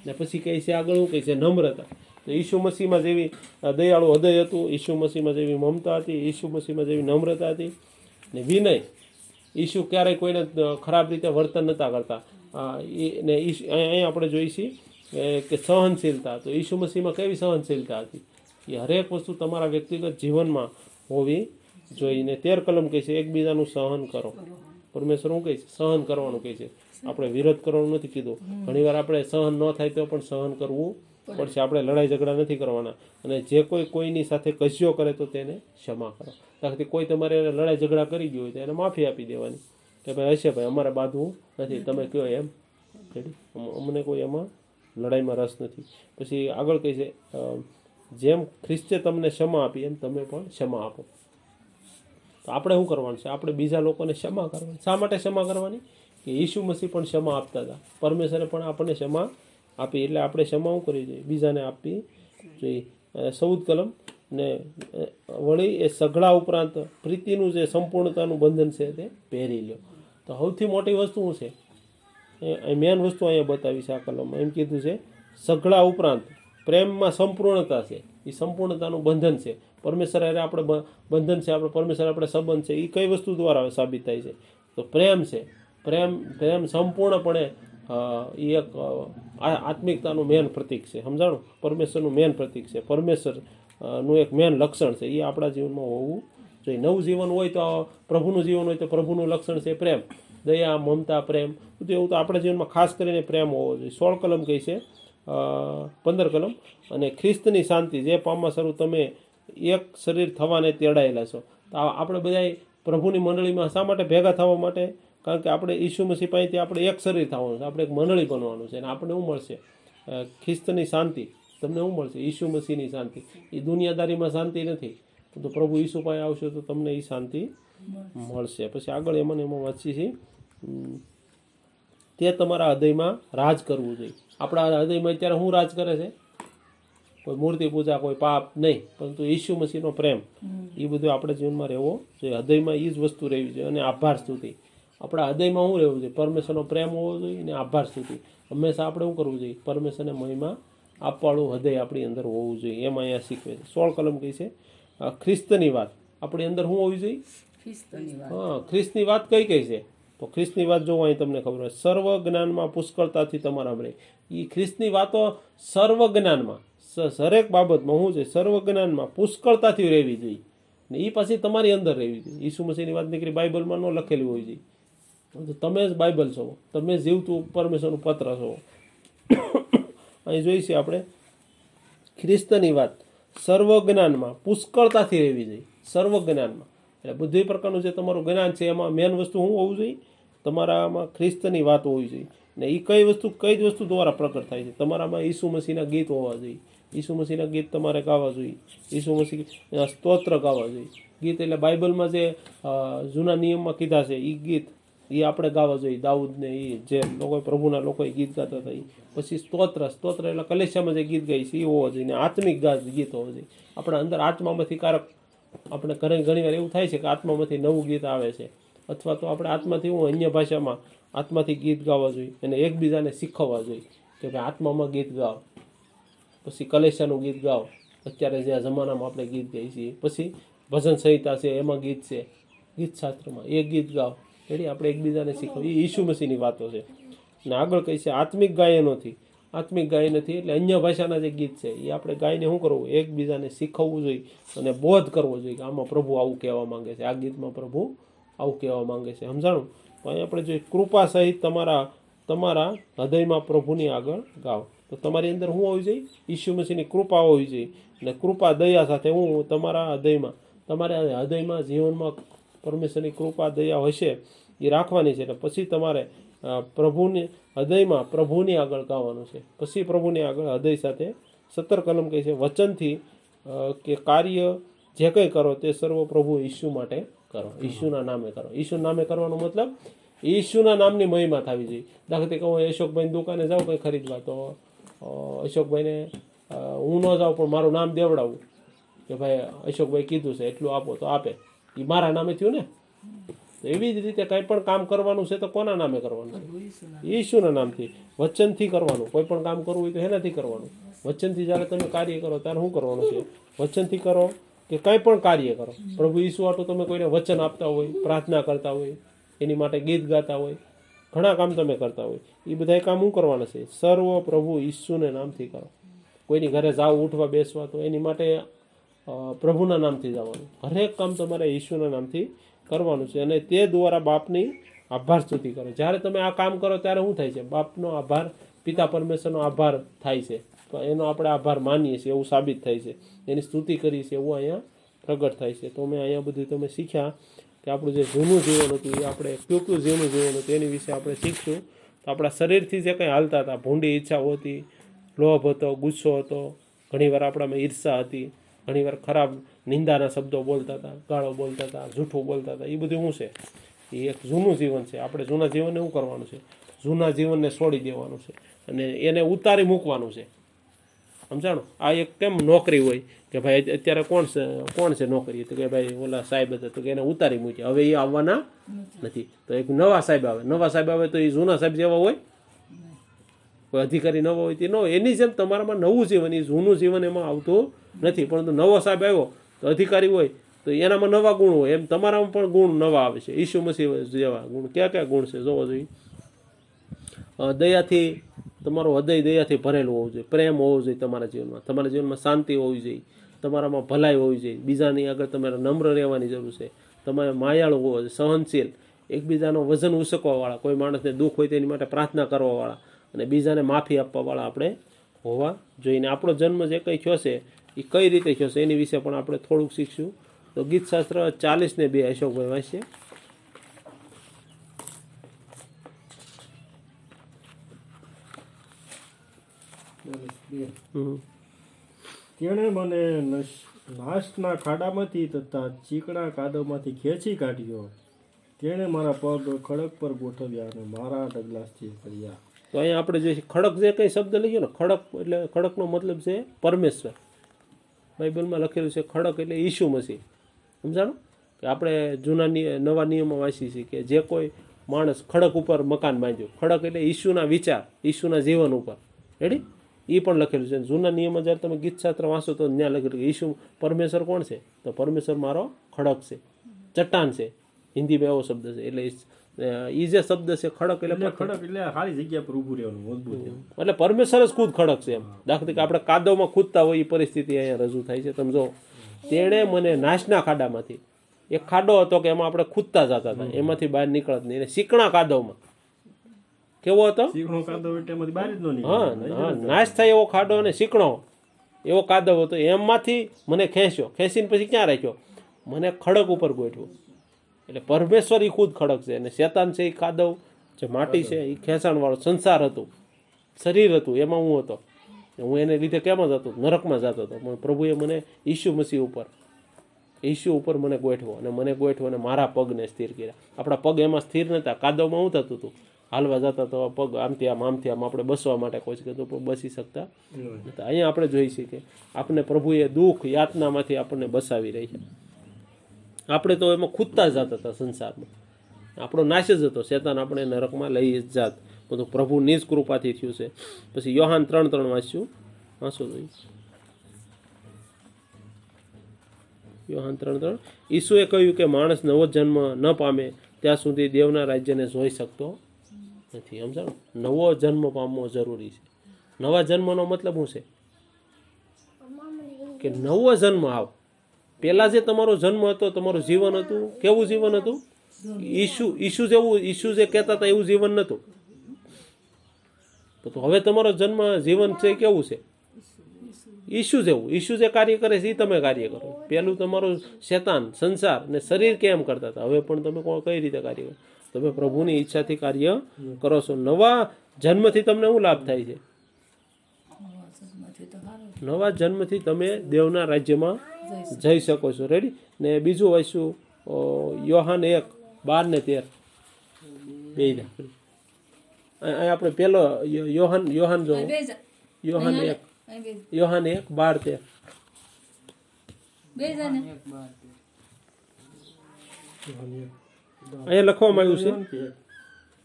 ને પછી કહે છે આગળ શું? કહે છે નમ્રતા. તો ઈસુ મસીહમાં જેવી દયાળુ હૃદય હતું, ઈસુ મસીહમાં જેવી મમતા હતી, ઈસુ મસીહમાં જેવી નમ્રતા હતી. ને વિનય, ઈસુ ક્યારેય કોઈને ખરાબ રીતે વર્તન નહોતા કરતા. ઈ- ને ઈસુ- અહીં અહીં આપણે એ કે સહનશીલતા. તો ઈસુ મસીહમાં કેવી સહનશીલતા હતી? એ હરેક વસ્તુ તમારા વ્યક્તિગત જીવનમાં હોવી જોઈએ. ને તેર કલમ કહે છે, એકબીજાનું સહન કરો. પરમેશ્વર શું કહે છે? સહન કરવાનું કહે છે. આપણે વિરોધ કરવાનું નથી કીધું. ઘણીવાર આપણે સહન ન થાય તો પણ સહન કરવું પડશે. આપણે લડાઈ ઝઘડા નથી કરવાના. અને જે કોઈ કોઈની સાથે કજિયો કરે તો તેને ક્ષમા કરો. દાખલાથી કોઈ તમારે લડાઈ ઝઘડા કરી ગયું હોય તો એને માફી આપી દેવાની. કે ભાઈ હશે ભાઈ, અમારે બાંધવું નથી. તમે કહો એમ? રેડી અમને કોઈ એમાં લડાઈમાં રસ નથી. પછી આગળ કહે છે જેમ ખ્રિસ્તે તમને ક્ષમા આપી એમ તમે પણ ક્ષમા આપો. તો આપણે શું કરવાનું છે? આપણે બીજા લોકોને ક્ષમા કરવાની. શા માટે ક્ષમા કરવાની? કે ઈસુ મસીહ પણ ક્ષમા આપતા હતા. પરમેશ્વરે પણ આપણને ક્ષમા આપી. એટલે આપણે ક્ષમા શું કરવી જોઈએ બીજાને આપવી જોઈએ સૌદ કલમ ને વળી એ સઘળા ઉપરાંત પ્રીતિનું જે સંપૂર્ણતાનું બંધન છે તે પહેરી લ્યો. તો સૌથી મોટી વસ્તુ શું છે? એ મેન વસ્તુ અહીંયા બતાવી છે આ કલમમાં. એમ કીધું છે, સઘળા ઉપરાંત પ્રેમમાં સંપૂર્ણતા છે. એ સંપૂર્ણતાનું બંધન છે. પરમેશ્વર અરે આપણે બંધન છે, આપણે પરમેશ્વર આપણે સંબંધ છે. એ કઈ વસ્તુ દ્વારા સાબિત થાય છે? તો પ્રેમ છે. પ્રેમ પ્રેમ સંપૂર્ણપણે એ એક આત્મિકતાનું મેન પ્રતીક છે. સમજાણું? પરમેશ્વરનું મેન પ્રતીક છે. પરમેશ્વરનું એક મેન લક્ષણ છે. એ આપણા જીવનમાં હોવું જોઈએ. નવું જીવન હોય તો પ્રભુનું જીવન હોય તો પ્રભુનું લક્ષણ છે પ્રેમ. દયા મમતા પ્રેમ. તો એવું તો આપણા જીવનમાં ખાસ કરીને પ્રેમ હોવો જોઈએ. સોળ કલમ કહી છે પંદર કલમ. અને ખ્રિસ્તની શાંતિ જે પામવા શરૂ તમે એક શરીર થવાને તેડાયેલા છો. તો આ- આપણે બધા પ્રભુની મંડળીમાં શા માટે ભેગા થવા માટે? કારણ કે આપણે ઈસુ મસીહ પાસેથી આપણે એક શરીર થવાનું છે. આપણે એક મંડળી બનવાનું છે અને આપણને શું મળશે. ખ્રિસ્તની શાંતિ. તમને શું મળશે ઈસુ મસીહની શાંતિ. એ દુનિયાદારીમાં શાંતિ નથી. તો પ્રભુ ઈસુ પાસે આવશે તો તમને એ શાંતિ મળશે. પછી આગળ એમાં એમાં વાંચી છીએ. તે તમારા હૃદયમાં રાજ કરવું જોઈએ. આપણા હૃદયમાં અત્યારે શું રાજ કરે છે? કોઈ મૂર્તિ પૂજા કોઈ પાપ નહીં પરંતુ ઈસુ મસીહનો પ્રેમ. એ બધું આપણે જીવનમાં રહેવો જોઈએ. હૃદયમાં એ જ વસ્તુ રહેવી જોઈએ અને આભાર સ્તુતિ. આપણા હૃદયમાં શું રહેવું જોઈએ? પરમેશ્વરનો પ્રેમ હોવો જોઈએ અને આભાર સ્તુતિ. હંમેશા આપણે શું કરવું જોઈએ? પરમેશ્વરને મહિમા આપવાળું હૃદય આપણી અંદર હોવું જોઈએ. એમ અહીંયા શીખવે છે. સોળ કલમ કહી છે ખ્રિસ્તની વાત. આપણી અંદર શું હોવી જોઈએ? ખ્રિસ્તની હા ખ્રિસ્તની વાત કઈ કઈ છે? તો ખ્રિસ્તની વાત જોવો અહીં તમને ખબર હોય. સર્વ જ્ઞાનમાં પુષ્કળતાથી તમારા રહે એ ખ્રિસ્તની વાતો સર્વ જ્ઞાનમાં. દરેક બાબતમાં શું છે, સર્વ જ્ઞાનમાં પુષ્કળતાથી રહેવી જોઈએ. ને એ પછી તમારી અંદર રહેવી જોઈએ. ઈસુ મસીહની વાત નીકળી બાઇબલમાં ન લખેલી હોવી જોઈએ તો તમે જ બાઇબલ છો. તમે જીવતું પરમેશ્વરનું પત્ર છો. અહીં જોઈશું આપણે ખ્રિસ્તની વાત. સર્વ જ્ઞાનમાં પુષ્કળતાથી રહેવી જોઈએ. સર્વ જ્ઞાનમાં. એટલે બધી પ્રકારનું જે તમારું જ્ઞાન છે, એમાં મેન વસ્તુ શું હોવું જોઈએ? તમારામાં ખ્રિસ્તની વાત હોવી જોઈએ. ને એ કઈ વસ્તુ, કઈ જ વસ્તુ દ્વારા પ્રગટ થાય છે? તમારામાં ઈસુ મસીહના ગીત હોવા જોઈએ. ઈસુ મસીહના ગીત તમારે ગાવા જોઈએ. ઈસુ મસીહ સ્તોત્ર ગાવા જોઈએ. ગીત એટલે બાઇબલમાં જે જૂના નિયમમાં કીધા છે એ ગીત એ આપણે ગાવા જોઈએ. દાઉદને એ જે લોકો પ્રભુના લોકોએ ગીત ગાતા હતા એ પછી સ્તોત્ર સ્તોત્ર એટલે કલેશામાં જે ગીત ગાય છે એ હોવો જોઈએ. ને આત્મિક ગીત હોવા જોઈએ. આપણા અંદર આત્મામાંથી કારક આપણે ઘરે ઘણી વાર એવું થાય છે કે આત્મામાંથી નવું ગીત આવે છે. અથવા તો આપણે આત્માથી હું અન્ય ભાષામાં આત્માથી ગીત ગાવા જોઈએ અને એકબીજાને શીખવવા જોઈએ કે ભાઈ આત્મામાં ગીત ગાઓ. પછી કલેશાનું ગીત ગાઓ. અત્યારે જે આ જમાનામાં આપણે ગીત ગાઈએ છીએ. પછી ભજન સંહિતા છે, એમાં ગીત છે. ગીત શાસ્ત્રમાં એ ગીત ગાઓ. એટલે આપણે એકબીજાને શીખવીએ. ઈસુ મસીની વાતો છે. અને આગળ કહી છે, આત્મિક ગાયનોથી આત્મિક ગાય નથી એટલે અન્ય ભાષાના જે ગીત છે, એ આપણે ગાયને શું કરવું? એકબીજાને શીખવવું જોઈએ અને બોધ કરવો જોઈએ કે આમાં પ્રભુ આવું કહેવા માંગે છે. આ ગીતમાં પ્રભુ આવું કહેવા માંગે છે. સમજાણું? તો અહીં આપણે જોઈએ, કૃપા સહિત તમારા તમારા હૃદયમાં પ્રભુની આગળ ગાઓ તો તમારી અંદર શું હોવી જોઈએ? ઈસુ મસીહની કૃપા હોવી જોઈએ. અને કૃપા દયા સાથે હું તમારા હૃદયમાં તમારા હૃદયમાં જીવનમાં પરમેશ્વરની કૃપા, દયા હશે એ રાખવાની છે. એટલે પછી તમારે પ્રભુની હૃદયમાં પ્રભુની આગળ ગાવાનું છે. પછી પ્રભુની આગળ હૃદય સાથે સત્તર કલમ કહે છે વચનથી અ, કે કાર્ય જે કંઈ કરો તે સર્વ પ્રભુ ઈસુ માટે કરો. ઈસુના નામે કરો. ઈસુ નામે કરવાનો મતલબ ઈસુના નામની મહિમા થવી જોઈએ. દાખલા તરીકે હું અશોકભાઈ દુકાને જાઉં કંઈ ખરીદવા તો અ, અશોકભાઈને અ, હું ન જાઉં પણ મારું નામ દેવડાવું. કે ભાઈ અશોકભાઈ કીધું છે એટલું આપો તો આપે. એ મારા નામે થયું ને? તો એવી જ રીતે કંઈ પણ કામ કરવાનું છે તો કોના નામે કરવાનું? છે ઈશુના નામથી, વચનથી કરવાનું. કોઈ પણ કામ કરવું હોય તો એનાથી કરવાનું. વચનથી જ્યારે તમે કાર્ય કરો ત્યારે શું કરવાનું છે? વચનથી કરો કે કંઈ પણ કાર્ય કરો. પ્રભુ ઈસુ આટલું તમે કોઈને વચન આપતા હોય, પ્રાર્થના કરતા હોય, એની માટે ગીત ગાતા હોય, ઘણા કામ તમે કરતા હોય. એ બધા કામ શું કરવાના છે? સર્વ પ્રભુ ઈસુને નામથી કરો. કોઈની ઘરે જાવ ઉઠવા, બેસવા તો એની માટે પ્રભુના નામથી જવાનું. હરેક કામ તમારે ઈશુના નામથી કરવાનું છે અને તે દ્વારા બાપની આભાર સ્તુતિ કરો. જ્યારે તમે આ કામ કરો ત્યારે શું થાય છે? બાપનો આભાર, પિતા પરમેશ્વરનો આભાર થાય છે. તો એનો આપણે આભાર માનીએ છીએ એવું સાબિત થાય છે. એની સ્તુતિ કરીએ છીએ એવું અહીંયા પ્રગટ થાય છે. તો મેં અહીંયા બધું તમે શીખ્યા કે આપણું જે જૂનું જીવન હતું, એ આપણે કયું કયું જૂનું જીવન હતું, એની વિશે આપણે શીખશું. તો આપણા શરીરથી જે કંઈ હાલતા હતા, ભૂંડી ઈચ્છાઓ હતી, લોભ હતો, ગુસ્સો હતો, ઘણીવાર આપણામાં ઈર્ષા હતી, ઘણીવાર ખરાબ નિંદાના શબ્દો બોલતા હતા, ગાળો બોલતા હતા, જૂઠું બોલતા હતા, એ બધું શું છે? એ એક જૂનું જીવન છે. આપણે જૂના જીવનને શું કરવાનું છે? જૂના જીવનને છોડી દેવાનું છે અને એને ઉતારી મૂકવાનું છે. સમજાણો? આ એક કેમ નોકરી હોય કે ભાઈ અત્યારે કોણ છે કોણ છે નોકરી? તો કે ભાઈ ઓલા સાહેબ હતા, તો કે એને ઉતારી મૂક્યા. હવે એ આવવાના નથી. તો એક નવા સાહેબ આવે. નવા સાહેબ આવે તો એ જૂના સાહેબ જેવા હોય? કોઈ અધિકારી નવો હોય તે ન એની જેમ તમારામાં નવું જીવન, એ જૂનું જીવન એમાં આવતું નથી. પરંતુ નવો સાહેબ આવ્યો. તો અધિકારી હોય તો એનામાં નવા ગુણ હોય. એમ તમારામાં પણ ગુણ નવા આવે છે. ઈસુ મસીહ જેવા ગુણ. કયા કયા ગુણ છે? જોવા જોઈએ. દયાથી તમારું હૃદય દયાથી ભરેલું હોવું જોઈએ. પ્રેમ હોવો જોઈએ તમારા જીવનમાં. તમારા જીવનમાં શાંતિ હોવી જોઈએ. તમારામાં ભલાઈ હોવી જોઈએ. બીજાની આગળ તમારે નમ્ર રહેવાની જરૂર છે. તમારે માયાળુ હોવો જોઈએ. સહનશીલ. એકબીજાનો વજન ઉસકવાવાળા. કોઈ માણસને દુઃખ હોય તેની માટે પ્રાર્થના કરવાવાળા. અને બીજાને માફી આપવાવાળા આપણે હોવા જોઈએ. આપણો જન્મ જે કંઈ થયો છે એ કઈ રીતે થયો છે એની વિશે પણ આપણે થોડુંક શીખશું. તો ગીતશાસ્ત્ર ચાલીસ ને બે અશોકભાઈ હમ. તેણે મને નશ- નાશના ખાડામાંથી તથા ચીકણા કાદવમાંથી ખેંચી કાઢ્યો. તેણે મારા પગ ખડક પર ગોઠવ્યા અને મારા ડગલા સ્થિર કર્યા. તો અહીંયા આપણે જે ખડક જે કંઈ શબ્દ લઈએ ને ખડક એટલે ખડકનો મતલબ છે પરમેશ્વર. બાઇબલમાં લખેલું છે, ખડક એટલે ઈસુ મસીહ. સમજાણું? કે આપણે જૂના નિય- નવા નિયમો વાંચીએ છીએ કે જે કોઈ માણસ ખડક ઉપર મકાન બાંધ્યું. ખડક એટલે ઈસુના વિચાર, ઈસુના જીવન ઉપર. રેડી એ પણ લખેલું છે. જૂના નિયમમાં જ્યારે તમે ગીતશાસ્ત્ર વાંચો તો ત્યાં લખેલું કે ઈસુ પરમેશ્વર કોણ છે? તો પરમેશ્વર મારો ખડક છે. ચટ્ટાન છે. હિન્દીમાં એવો શબ્દ છે. એટલે જે શબ્દ છે ખડક એટલે ખડક એટલે સારી જગ્યા પર ઊભું રહેવાનું મજબૂત એટલે પરમેશ્વર જ ખુદ ખડક છે એમ. દાખલા તરીકે આપણે કાદવમાં કૂદતા હોય એ પરિસ્થિતિ અહીંયા રજૂ થાય છે. તમે જો તેણે મને નાશના ખાડામાંથી એક ખાડો હતો કે એમાં આપણે કૂદતા જતા હતા. એમાંથી બહાર નીકળત નહીં. શીકણા કાદવમાં. કેવો હતો. હા નાશ થાય એવો ખાડો અને શીકણો. એવો કાદવ હતો. એમાંથી મને ખેંચ્યો. ખેંચીને પછી ક્યાં રાખ્યો? મને ખડક ઉપર ગોઠવ્યો. એટલે પરમેશ્વર એ ખુદ ખડક છે. અને શેતાન છે એ કાદવ જે માટી છે એ ખેંચાણવાળો સંસાર હતું. શરીર હતું એમાં હું હતો. હું એને લીધે કેમ જ હતો? નરકમાં જતો હતો. પણ પ્રભુએ મને ઈસુ મસીહ ઉપર ઈસુ ઉપર મને ગોઠવો અને મને ગોઠવો અને મારા પગને સ્થિર કર્યા. આપણા પગ એમાં સ્થિર નહોતા કાદવમાં હું થતું હતું. હાલવા જતા તો પગ આમથી આમ આમથી આમ આપણે બસવા માટે કોઈ કીધું પણ બસી શકતા નહોતા અહીંયા આપણે જોઈ છીએ કે આપણે પ્રભુએ દુઃખ યાતનામાંથી આપણને બસાવી રહી છે. આપણે તો એમાં ખૂદતા જ જતા હતા સંસારમાં. આપણો નાશ જ હતો. શેતાન આપણે નરકમાં લઈ જ જાત. બધું પ્રભુની જ કૃપાથી થયું છે. પછી યોહાન ત્રણ ત્રણ વાંચ્યું. વાંચો જોઈએ યોહાન ત્રણ ત્રણ. ઈસુએ કહ્યું કે માણસ નવો જન્મ ન પામે ત્યાં સુધી દેવના રાજ્યને જોઈ શકતો નથી. સમજાણો? નવો જન્મ પામવો જરૂરી છે. નવા જન્મનો મતલબ શું છે? કે નવો જન્મ આવ. પહેલા જે તમારો જન્મ હતો તમારું જીવન હતું કેવું જીવન હતું? ઈસુ ઈસુ જેવું ઈસુ જે કહેતા હતા એવું જીવન નહોતું તો હવે તમારો જન્મ જીવન છે કેવું છે? ઈસુ જેવું. ઈસુ જે કાર્ય કરે છે એ તમે કાર્ય કરો. પહેલું તમારું શેતાન સંસાર ને શરીર કેમ કરતા હતા? હવે પણ તમે કઈ રીતે કાર્ય કરો? તમે પ્રભુની ઈચ્છાથી કાર્ય કરો છો. નવા જન્મથી તમને શું લાભ થાય છે? નવા જન્મથી તમે દેવના રાજ્યમાં જઈ શકો છો. રેડી ને બીજું વાંચ્યું યોહાન એક બાર ને તેર. બે આપણે પેલો યો- યોહાન યોહાન જો. યોહાન એક. યોહાન એક બાર તેર. અહીંયા લખવામાં આવ્યું છે.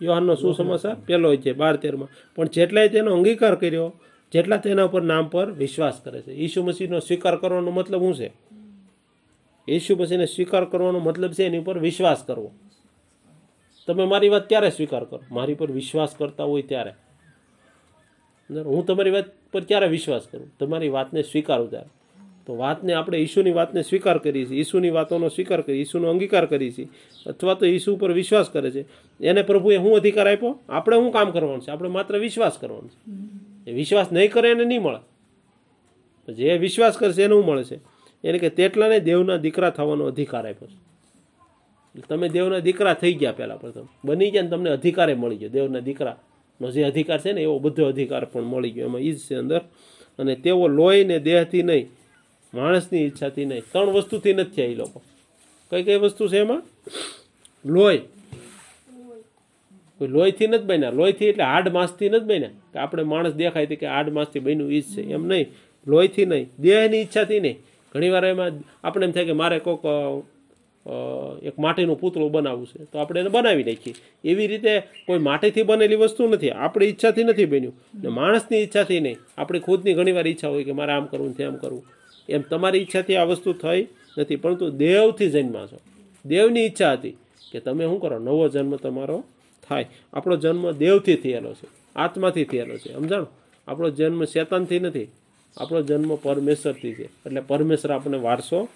યોહાનનો સુસમાચાર પહેલો છે બાર તેરમાં. પણ જેટલાય તેનો અંગીકાર કર્યો જેટલા તેના ઉપર નામ પર વિશ્વાસ કરે છે. ઈસુ મસીહનો સ્વીકાર કરવાનો મતલબ શું છે? ઈસુ મસીહને સ્વીકાર કરવાનો મતલબ છે એની ઉપર વિશ્વાસ કરવો. તમે મારી વાત ત્યારે સ્વીકાર કરો? મારી પર વિશ્વાસ કરતા હોય ત્યારે? હું તમારી વાત પર ક્યારે વિશ્વાસ કરું? તમારી વાતને સ્વીકારું ત્યારે. તો વાતને આપણે ઈશુની વાતને સ્વીકાર કરીએ છીએ. ઈશુની વાતોનો સ્વીકાર કરીએ ઈશુનો અંગીકાર કરીએ છીએ. અથવા તો ઈસુ ઉપર વિશ્વાસ કરે છે. એને પ્રભુએ શું અધિકાર આપ્યો? આપણે શું કામ કરવાનું છે? આપણે માત્ર વિશ્વાસ કરવાનો છે. એ વિશ્વાસ નહીં કરે એને નહીં મળે. જે વિશ્વાસ કરશે એને મળે છે એને કે તેટલાને દેવના દીકરા થવાનો અધિકાર આપ્યો છે. તમે દેવના દીકરા થઈ ગયા પહેલાં પ્રથમ. બની ગયા ને તમને અધિકારે મળી ગયો. દેવના દીકરાનો જે અધિકાર છે ને, એવો બધો અધિકાર પણ મળી ગયો. એમાં ઈજ છે અંદર. અને તેઓ લોહી ને દેહથી નહીં, માણસની ઈચ્છાથી નહીં, ત્રણ વસ્તુથી નથી થયા એ લોકો. કઈ કઈ વસ્તુ છે એમાં? લોહી. કોઈ લોહીથી નથી બન્યા. લોહીથી એટલે હાડ માંસથી નથી બન્યા. કે આપણે માણસ દેખાય છે કે હાડ માંસથી બન્યું ઈ જ છે. એમ નહીં. લોહીથી નહીં. દેહની ઈચ્છાથી નહીં. ઘણીવાર એમાં આપણે એમ થાય કે મારે કોઈક એક માટીનું પૂતળું બનાવવું છે. તો આપણે એને બનાવી નાખીએ. એવી રીતે કોઈ માટીથી બનેલી વસ્તુ નથી. આપણી ઈચ્છાથી નથી બન્યું. ને માણસની ઈચ્છાથી નહીં. આપણી ખુદની ઘણીવાર ઈચ્છા હોય કે મારે આમ કરવું ને તેમ કરવું. એમ તમારી ઈચ્છાથી આ વસ્તુ થઈ નથી. પરંતુ દેવથી જન્મા છો. દેવની ઈચ્છા હતી કે તમે શું કરો? નવો જન્મ તમારો થાય. આપણો જન્મ દેવથી થયેલો છે, આત્માથી થયેલો છે. સમજાણો? આપણો જન્મ શેતાનથી નથી, આપણો જન્મ પરમેશ્વરથી છે. એટલે પરમેશ્વર આપણને વારસો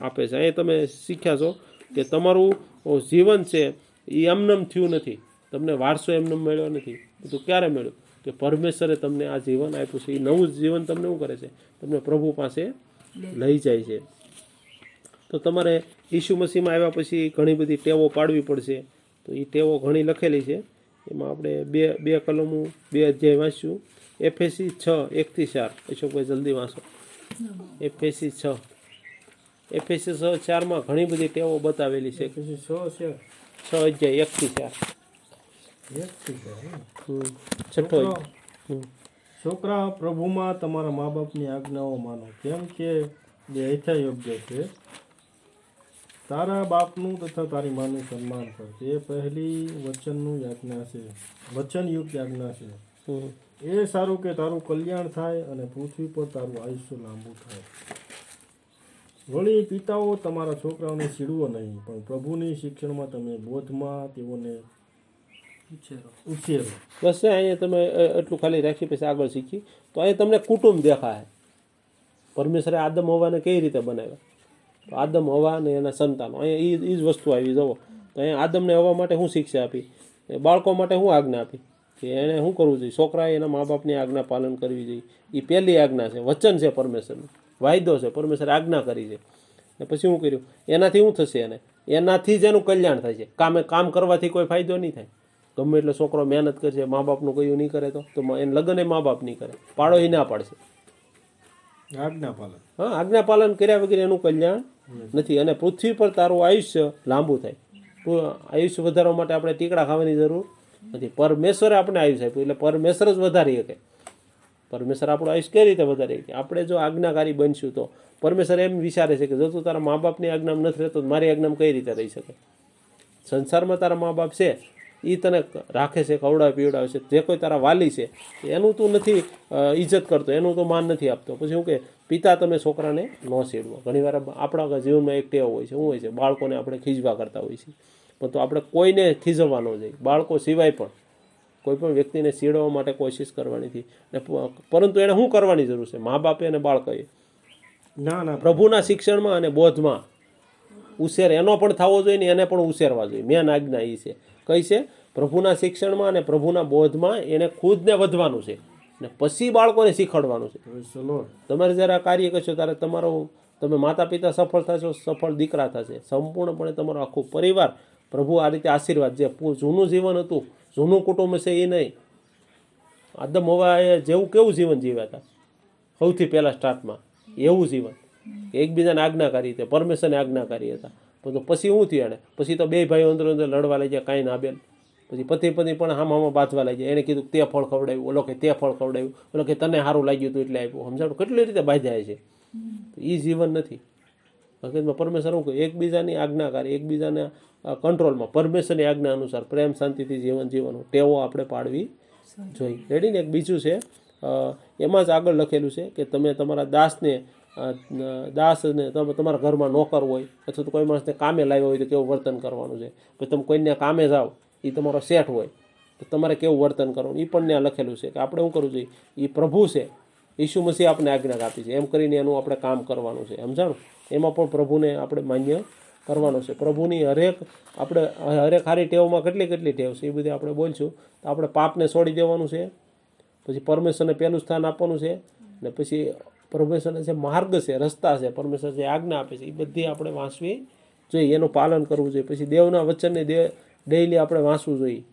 આપે છે. અહીં તમે શીખ્યા છો કે તમારું જીવન છે, એ એમનેમ થયું નથી. તમને વારસો એમનેમ મળ્યો નથી. તો ક્યારે મળ્યું? કે પરમેશ્વરે તમને આ જીવન આપ્યું છે. એ નવું જીવન તમને શું કરે છે? તમને પ્રભુ પાસે લઈ જાય છે. તો તમારે ઈસુ મસીહમાં આવ્યા પછી ઘણી બધી ટેવો પાડવી પડશે. તો એ ટેવો ઘણી લખેલી છે. એમાં આપણે બે બે કલમો બે અધ્યાય વાંચ્યું. એફએસી છ એકથી ચાર. અશોકભાઈ જલ્દી વાંચો. એફએસી છ. એફએસી છ ચારમાં ઘણી બધી ટેવો બતાવેલી છે. સો છે છ. અધ્યાય એકથી ચાર. છે. છઠ્ઠો છોકરા પ્રભુમાં તમારા મા બાપની આજ્ઞાઓ માનો. કેમ કે એ યથા યોગ્ય છે. તારા બાપનું તથા તારી માનું સન્માન કર. એ પહેલી વચનનું યાજ્ઞા છે વચનયુક્ત યાજ્ઞા છે. એ સારું કે તારું કલ્યાણ થાય અને પૃથ્વી પર તારું આયુષ્ય લાંબુ થાય. વળી પિતાઓ તમારા છોકરાઓને સીડવો નહીં પણ પ્રભુની શિક્ષણમાં તમે બોધમાં તેઓને ઉછેરો. બસ અહીંયા તમે એટલું ખાલી રાખી પછી આગળ શીખી. તો અહીંયા તમને કુટુંબ દેખાય. પરમેશ્વરે આદમ હોવાને કઈ રીતે બનાવ્યા? આદમ હવા અને એના સંતાનો. અહીંયા એ જ વસ્તુ આવી જવો તો અહીંયા આદમને હવા માટે શું શિક્ષા આપી? એ બાળકો માટે શું આજ્ઞા આપી? કે એણે શું કરવું જોઈએ? છોકરાએ એના મા બાપની આજ્ઞા પાલન કરવી જોઈએ. એ પહેલી આજ્ઞા છે. વચન છે પરમેશ્વરનું. વાયદો છે. પરમેશ્વરે આજ્ઞા કરી છે. ને પછી શું કર્યું? એનાથી શું થશે એને? એનાથી જ એનું કલ્યાણ થાય છે. કામે કામ કરવાથી કોઈ ફાયદો નહીં થાય. ગમે એટલે છોકરો મહેનત કરશે મા બાપનું કયું નહીં કરે તો? તો એને લગ્ન એ મા બાપ નહીં કરે. પાડો એ ના પાડશે. આજ્ઞા પાલન. હા આજ્ઞા પાલન કર્યા વગર એનું કલ્યાણ નથી. અને પૃથ્વી પર તારું આયુષ્ય લાંબુ થાય. આયુષ્ય વધારવા માટે આપણે ટીકડા ખાવાની જરૂર નથી. પરમેશ્વરે આપણે આયુષ્ય આપ્યું. એટલે પરમેશ્વર જ વધારી શકે. પરમેશ્વર આપણું આયુષ્ય કઈ રીતે વધારી શકે? આપણે જો આજ્ઞાકારી બનશું તો. પરમેશ્વર એમ વિચારે છે કે જો તું તારા મા બાપની આજ્ઞામાં નથી રહેતો મારી આજ્ઞામાં કઈ રીતે રહી શકે? સંસારમાં તારા મા બાપ છે. એ તને રાખે છે ખવડાવે પીવડાવે છે જે કોઈ તારા વાલી છે એનું તું નથી ઇજ્જત કરતો એનું તો માન નથી આપતો. પછી શું કે પિતા તમે છોકરાને ન સેડવો ઘણીવાર આપણા જીવનમાં એક ટેવ હોય છે શું હોય છે બાળકોને આપણે ખીજવા કરતા હોય છે પણ તો આપણે કોઈને ખીજવવા ન જોઈએ. બાળકો સિવાય પણ કોઈ પણ વ્યક્તિને સીડવા માટે કોશિશ કરવાની હતી ને પરંતુ એને શું કરવાની જરૂર છે? મા બાપે અને બાળકોએ. ના ના. પ્રભુના શિક્ષણમાં અને બોધમાં. ઉછેર એનો પણ થવો જોઈએ ને એને પણ ઉછેરવા જોઈએ. મેન આજ્ઞા એ છે. કઈ છે? પ્રભુના શિક્ષણમાં અને પ્રભુના બોધમાં એને ખુદને વધવાનું છે. ને પછી બાળકોને શીખવાડવાનું છે. તમારે જ્યારે આ કાર્ય કરશો ત્યારે તમારો તમે માતા પિતા સફળ થશો સફળ દીકરા થશે. સંપૂર્ણપણે તમારો આખો પરિવાર પ્રભુ આ રીતે આશીર્વાદ જે જૂનું જીવન હતું. જૂનું કુટુંબ છે એ નહીં. આદમ હવાએ જેવું કેવું જીવન જીવ્યા હતા? સૌથી પહેલાં સ્ટાર્ટમાં એવું જીવન. એકબીજાને આજ્ઞાકારી હતા, પરમેશ્વરને આજ્ઞાકારી હતા. પણ તો પછી શું થયું એને પછી તો બે ભાઈઓ અંદર અંદર લડવા લઈ ગયા કાંઈ ના બેન. પછી પતિ પત્ની પણ હામ હામાં બાંધવા લાગી એને કીધું તે ફળ ખવડાવ્યું, ઓલો કે તે ફળ ખવડાવ્યું. ઓલો કે તને સારું લાગ્યું હતું એટલે આપ્યું. સમજાણું? કેટલી રીતે બાંધાય છે? એ જીવન નથી. હકીકતમાં પરમેશ્વર શું કહે? એકબીજાની આજ્ઞાકારી એકબીજાના કંટ્રોલમાં પરમેશ્વરની આજ્ઞા અનુસાર પ્રેમ, શાંતિથી જીવન જીવવાનું. ટેવો આપણે પાડવી જોઈએ. રેડી ને? એક બીજું છે એમાં જ આગળ લખેલું છે કે તમે તમારા દાસને દાસને તમે, તમારા ઘરમાં નોકર હોય અથવા તો કોઈ માણસને કામે લાવ્યો હોય તો કેવું વર્તન કરવાનું છે? પછી તમે કોઈને કામે જાઓ એ તમારો સેઠ હોય, તો તમારે કેવું વર્તન કરવાનું? એ પણ ત્યાં લખેલું છે કે આપણે શું કરવું જોઈએ? એ પ્રભુ છે. ઈસુ મસીહ આપણે આજ્ઞા આપી છે. એમ કરીને એનું આપણે કામ કરવાનું છે. સમજાણું? એમાં પણ પ્રભુને આપણે માન્ય કરવાનો છે. પ્રભુની હરેક આપણે, હરેક હારી ટેવમાં કેટલી કેટલી ટેવ છે? એ બધી આપણે બોલશું. તો આપણે પાપને છોડી દેવાનું છે. પછી પરમેશ્વરને પહેલું સ્થાન આપવાનું છે. ને પછી પરમેશ્વરને જે માર્ગ છે, રસ્તા છે, પરમેશ્વર જે આજ્ઞા આપે છે, એ બધી આપણે વાંચવી જોઈએ. એનું પાલન કરવું જોઈએ. પછી દેવના વચનને દે, ડેઈલી આપણે વાંચવું જોઈએ.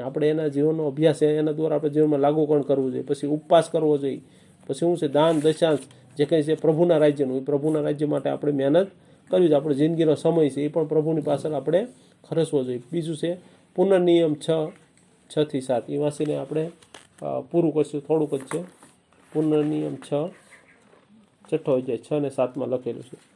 આપણે એના જીવનનો અભ્યાસ એના દ્વારા આપણે જીવનમાં લાગુ પણ કરવું જોઈએ. પછી ઉપવાસ કરવો જોઈએ. પછી શું છે, દાન, દશાંશ, જે કંઈ છે પ્રભુના રાજ્યનું, એ પ્રભુના રાજ્ય માટે આપણે મહેનત કરવી જોઈએ. આપણો જિંદગીનો સમય છે, એ પણ પ્રભુની પાછળ આપણે ખર્ચવો જોઈએ. બીજું છે પુનર્નિયમ છ છથી સાત. એ વાંચીને આપણે પૂરું કરશું. થોડુંક જ છે. પુનર્નિયમ છ છઠ્ઠો અધ્યાય છ ને સાતમાં લખેલું છે.